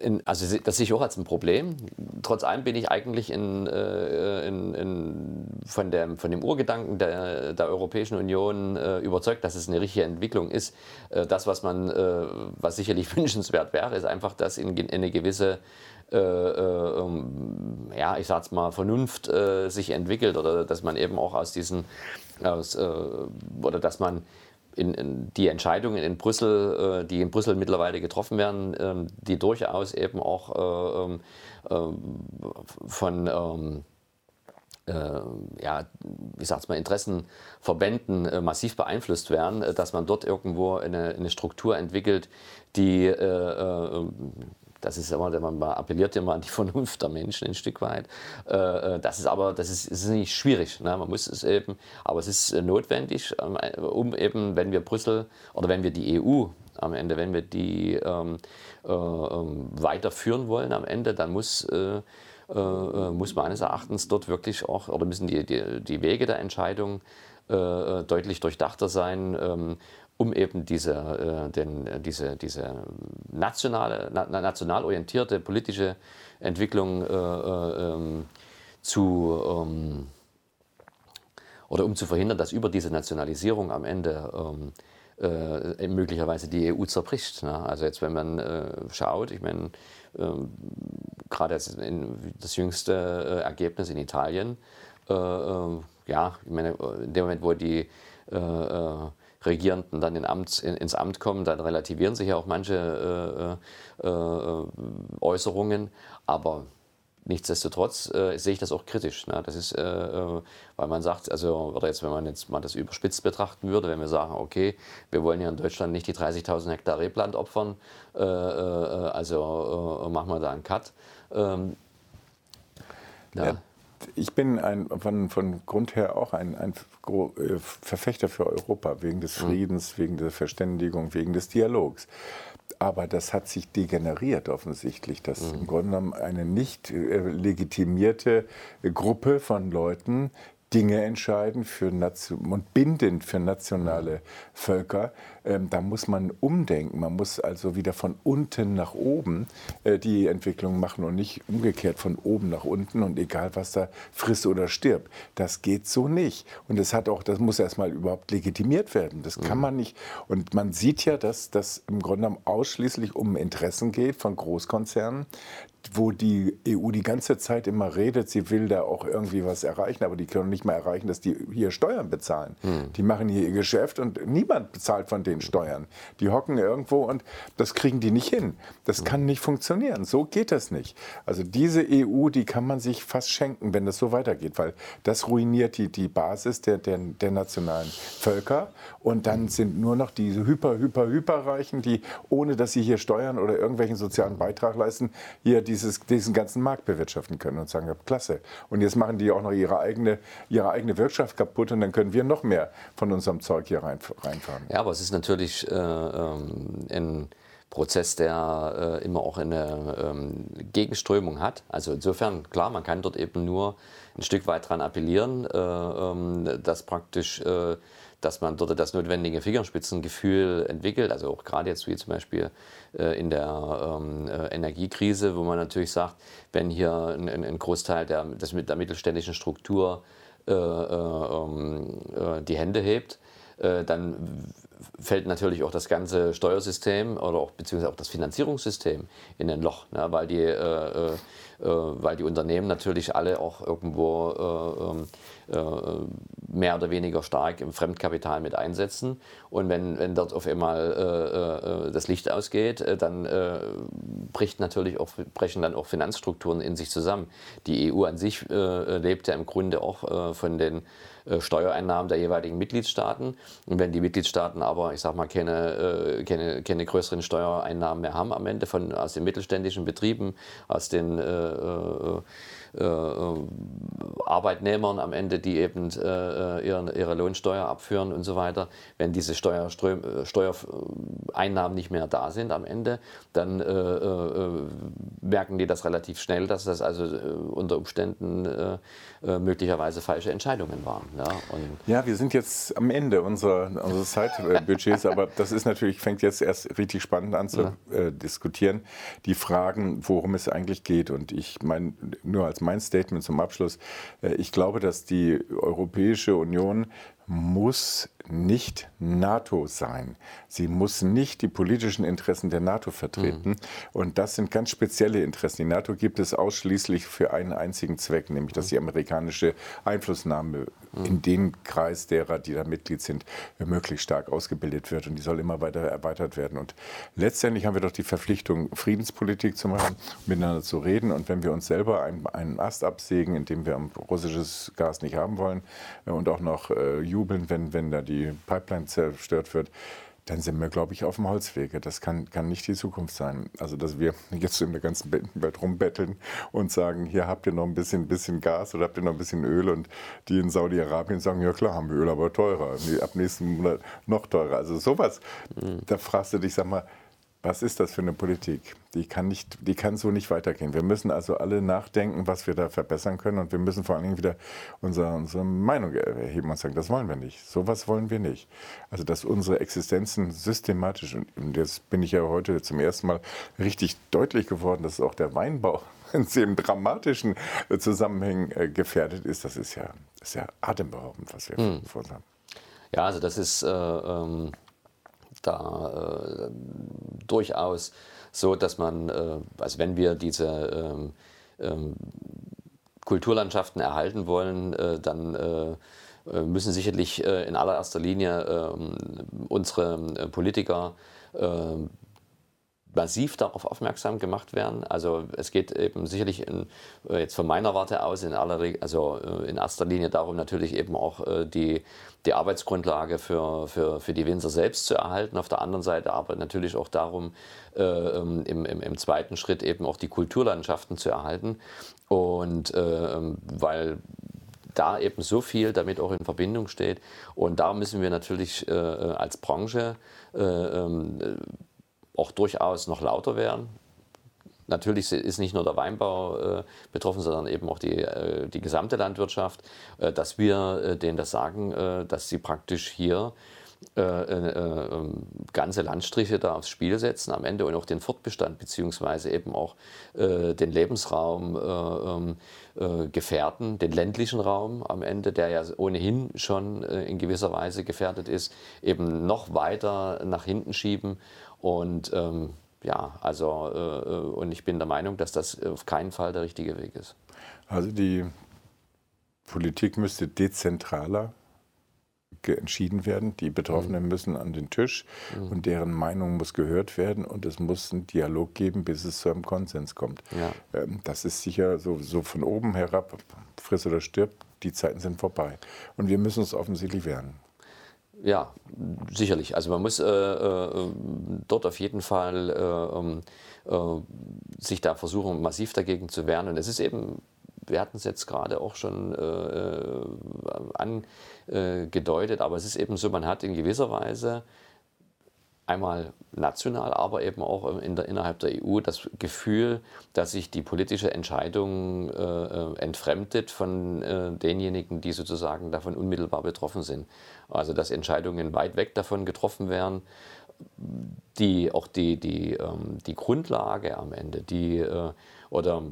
in, also das sehe ich auch als ein Problem. Trotz allem bin ich eigentlich in, äh, in, in, von, dem, von dem Urgedanken der, der Europäischen Union äh, überzeugt, dass es eine richtige Entwicklung ist. Äh, das, was man, äh, was sicherlich wünschenswert wäre, ist einfach, dass in, in eine gewisse ähm, ja, ich sag's mal, Vernunft sich entwickelt oder dass man eben auch aus diesen, aus, oder dass man in, in die Entscheidungen in Brüssel, äh, die in Brüssel mittlerweile getroffen werden, ähm, die durchaus eben auch äh, äh, von ähm, äh, ja, wie sagt mal, Interessenverbänden äh, massiv beeinflusst werden, äh, dass man dort irgendwo eine, eine Struktur entwickelt, die das ist immer, man appelliert immer an die Vernunft der Menschen ein Stück weit. Äh, äh, das ist aber, das ist, ist nicht schwierig. Ne? Man muss es eben, aber es ist äh, notwendig, ähm, um eben, wenn wir Brüssel oder wenn wir die EU am Ende, wenn wir die ähm, äh, ähm, weiterführen wollen am Ende, dann muss muss meines Erachtens dort wirklich auch, oder müssen die, die, die Wege der Entscheidung deutlich durchdachter sein. Um eben diese, äh, den, diese, diese nationale, na, national orientierte politische Entwicklung äh, äh, ähm, zu ähm, oder um zu verhindern, dass über diese Nationalisierung am Ende ähm, äh, möglicherweise die EU zerbricht. Ne? Also jetzt, wenn man äh, schaut, ich meine, ähm, gerade das, jüngste äh, Ergebnis in Italien, äh, ja, ich meine, in dem Moment, wo die Regierenden dann in Amts, in, ins Amt kommen, dann relativieren sich ja auch manche äh, äh, äh Äußerungen. Aber nichtsdestotrotz äh, sehe ich das auch kritisch. Ne? Das ist, äh, äh, weil man sagt, also, oder jetzt, wenn man jetzt mal das überspitzt betrachten würde, wenn wir sagen, okay, wir wollen ja in Deutschland nicht die 30.000 Hektar Rebland opfern, also machen wir da einen Cut. Ähm, ja ich bin ein, von, von Grund her auch ein, ein äh, Verfechter für Europa, wegen des mhm. Friedens, wegen der Verständigung, wegen des Dialogs. Aber das hat sich degeneriert offensichtlich, dass mhm. im Grunde genommen eine nicht äh, legitimierte Gruppe von Leuten Dinge entscheiden für und bindend für nationale Völker. Ähm, da muss man umdenken. Man muss also wieder von unten nach oben äh, die Entwicklung machen und nicht umgekehrt von oben nach unten und egal was da frisst oder stirbt. Das geht so nicht. Und das hat auch, das muss erstmal überhaupt legitimiert werden. Das kann mhm. man nicht. Und man sieht ja, dass das im Grunde genommen ausschließlich um Interessen geht von Großkonzernen, wo die EU die ganze Zeit immer redet, sie will da auch irgendwie was erreichen, aber die können nicht mal erreichen, dass die hier Steuern bezahlen. Hm. Die machen hier ihr Geschäft und niemand bezahlt von denen den Steuern. Die hocken irgendwo und das kriegen die nicht hin. Das kann nicht funktionieren. So geht das nicht. Also diese EU, die kann man sich fast schenken, wenn das so weitergeht, weil das ruiniert die, die Basis der, der, der nationalen Völker. Und dann sind nur noch diese hyper, hyper, hyperreichen, die ohne dass sie hier Steuern oder irgendwelchen sozialen Beitrag leisten, hier dieses, diesen ganzen Markt bewirtschaften können und sagen, klasse. Und jetzt machen die auch noch ihre eigene, ihre eigene Wirtschaft kaputt und dann können wir noch mehr von unserem Zeug hier rein, reinfahren. Ja, aber es ist natürlich äh, ähm, ein Prozess, der äh, immer auch eine ähm, Gegenströmung hat. Also insofern, klar, man kann dort eben nur ein Stück weit daran appellieren, äh, ähm, dass praktisch äh, dass man dort das notwendige Fingerspitzengefühl entwickelt. Also auch gerade jetzt wie zum Beispiel äh, in der ähm, äh, Energiekrise, wo man natürlich sagt, wenn hier ein, ein Großteil der, des, der mittelständischen Struktur äh, äh, ähm, äh die Hände hebt, äh, dann fällt natürlich auch das ganze Steuersystem oder auch beziehungsweise auch das Finanzierungssystem in ein Loch, ne? weil, die, äh, äh, weil die Unternehmen natürlich alle auch irgendwo äh, ähm, äh, mehr oder weniger stark im Fremdkapital mit einsetzen. Und wenn, wenn dort auf einmal äh, äh, das Licht ausgeht, dann bricht natürlich auch, brechen dann auch Finanzstrukturen in sich zusammen. Die EU an sich lebt ja im Grunde auch von den Steuereinnahmen der jeweiligen Mitgliedstaaten. Und wenn die Mitgliedstaaten aber, ich sag mal, keine, keine, keine größeren Steuereinnahmen mehr haben am Ende von, aus den mittelständischen Betrieben, aus den äh, äh, äh, Arbeitnehmern am Ende, die eben äh, ihre, ihre, Lohnsteuer abführen und so weiter. Wenn diese Steuerström, Steuereinnahmen nicht mehr da sind am Ende, dann äh, äh, merken die das relativ schnell, dass das also unter Umständen äh, möglicherweise falsche Entscheidungen waren. Ja, ja, wir sind jetzt am Ende unserer, unseres Zeitbudgets, aber das ist natürlich, fängt jetzt erst richtig spannend an zu ja. diskutieren. Die Fragen, worum es eigentlich geht. Und ich meine, nur als mein Statement zum Abschluss. Äh, ich glaube, dass die Europäische Union muss nicht NATO sein. Sie muss nicht die politischen Interessen der NATO vertreten. Mhm. Und das sind ganz spezielle Interessen. Die NATO gibt es ausschließlich für einen einzigen Zweck, nämlich dass die amerikanische Einflussnahme mhm. in den Kreis derer, die da Mitglied sind, möglichst stark ausgebildet wird. Und die soll immer weiter erweitert werden. Und letztendlich haben wir doch die Verpflichtung, Friedenspolitik zu machen, miteinander zu reden. Und wenn wir uns selber einen, einen Ast absägen, indem wir russisches Gas nicht haben wollen äh, und auch noch äh, jubeln, wenn, wenn da die Pipeline zerstört wird, dann sind wir, glaube ich, auf dem Holzwege. Das kann, kann nicht die Zukunft sein. Also, dass wir jetzt in der ganzen Welt rumbetteln und sagen, hier habt ihr noch ein bisschen, bisschen Gas oder habt ihr noch ein bisschen Öl und die in Saudi-Arabien sagen, ja klar, haben wir Öl, aber teurer. Ab nächsten Monat noch teurer. Also sowas, mhm. da fragst du dich, sag mal, was ist das für eine Politik? Die kann, nicht, die kann so nicht weitergehen. Wir müssen also alle nachdenken, was wir da verbessern können und wir müssen vor allen Dingen wieder unsere, unsere Meinung erheben und sagen, das wollen wir nicht. Sowas wollen wir nicht. Also, dass unsere Existenzen systematisch, und jetzt bin ich ja heute zum ersten Mal richtig deutlich geworden, dass auch der Weinbau in sehr dramatischen Zusammenhängen äh, gefährdet ist, das ist ja, ist ja atemberaubend, was wir hm. haben. Ja, also das ist... Äh, ähm da äh, durchaus so, dass man, äh, also wenn wir diese ähm, ähm, Kulturlandschaften erhalten wollen, äh, dann äh, äh, müssen sicherlich in allererster Linie ähm, unsere Politiker massiv darauf aufmerksam gemacht werden. Also es geht eben sicherlich in, äh, jetzt von meiner Warte aus in, aller, also äh, in erster Linie darum, natürlich eben auch äh, die, die Arbeitsgrundlage für, für, für die Winzer selbst zu erhalten. Auf der anderen Seite aber natürlich auch darum, ähm, im, im, im zweiten Schritt eben auch die Kulturlandschaften zu erhalten. Und ähm, weil da eben so viel damit auch in Verbindung steht. Und da müssen wir natürlich als Branche äh, ähm, auch durchaus noch lauter werden. Natürlich ist nicht nur der Weinbau äh, betroffen, sondern eben auch die, äh, die gesamte Landwirtschaft, äh, dass wir äh, denen das sagen, äh, dass sie praktisch hier äh, ähm, ganze Landstriche da aufs Spiel setzen am Ende und auch den Fortbestand beziehungsweise eben auch den Lebensraum ähm, gefährden, den ländlichen Raum am Ende, der ja ohnehin schon in gewisser Weise gefährdet ist, eben noch weiter nach hinten schieben und ähm, ja, also äh, äh, und ich bin der Meinung, dass das auf keinen Fall der richtige Weg ist. Also die Politik müsste dezentraler entschieden werden. Die Betroffenen mhm. müssen an den Tisch mhm. und deren Meinung muss gehört werden und es muss einen Dialog geben, bis es zu einem Konsens kommt. Ja. Ähm, das ist sicher so, so von oben herab, friss oder stirb, die Zeiten sind vorbei. Und wir müssen uns offensichtlich wehren. Ja, sicherlich. Also man muss äh, äh, dort auf jeden Fall äh, ähm, äh, sich da versuchen, massiv dagegen zu wehren. Und es ist eben wir hatten es jetzt gerade auch schon äh, angedeutet, aber es ist eben so, man hat in gewisser Weise einmal national, aber eben auch in der, innerhalb der EU das Gefühl, dass sich die politische Entscheidung äh, entfremdet von äh, denjenigen, die sozusagen davon unmittelbar betroffen sind. Also dass Entscheidungen weit weg davon getroffen werden, die auch die, die, ähm, die Grundlage am Ende, die äh, oder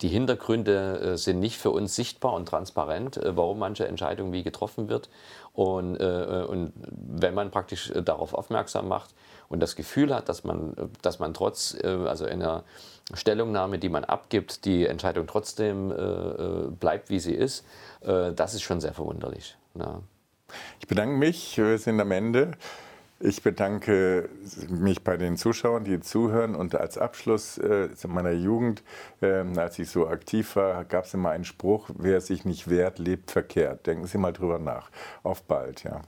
die Hintergründe äh, sind nicht für uns sichtbar und transparent, äh, warum manche Entscheidung wie getroffen wird. Und, äh, und wenn man praktisch darauf aufmerksam macht und das Gefühl hat, dass man, dass man trotz, also in einer Stellungnahme, die man abgibt, die Entscheidung trotzdem bleibt, wie sie ist, das ist schon sehr verwunderlich. Ja. Ich bedanke mich. Wir sind am Ende. Ich bedanke mich bei den Zuschauern, die zuhören. Und als Abschluss äh, meiner Jugend, äh, als ich so aktiv war, gab es immer einen Spruch, wer sich nicht wehrt, lebt verkehrt. Denken Sie mal drüber nach. Auf bald, ja.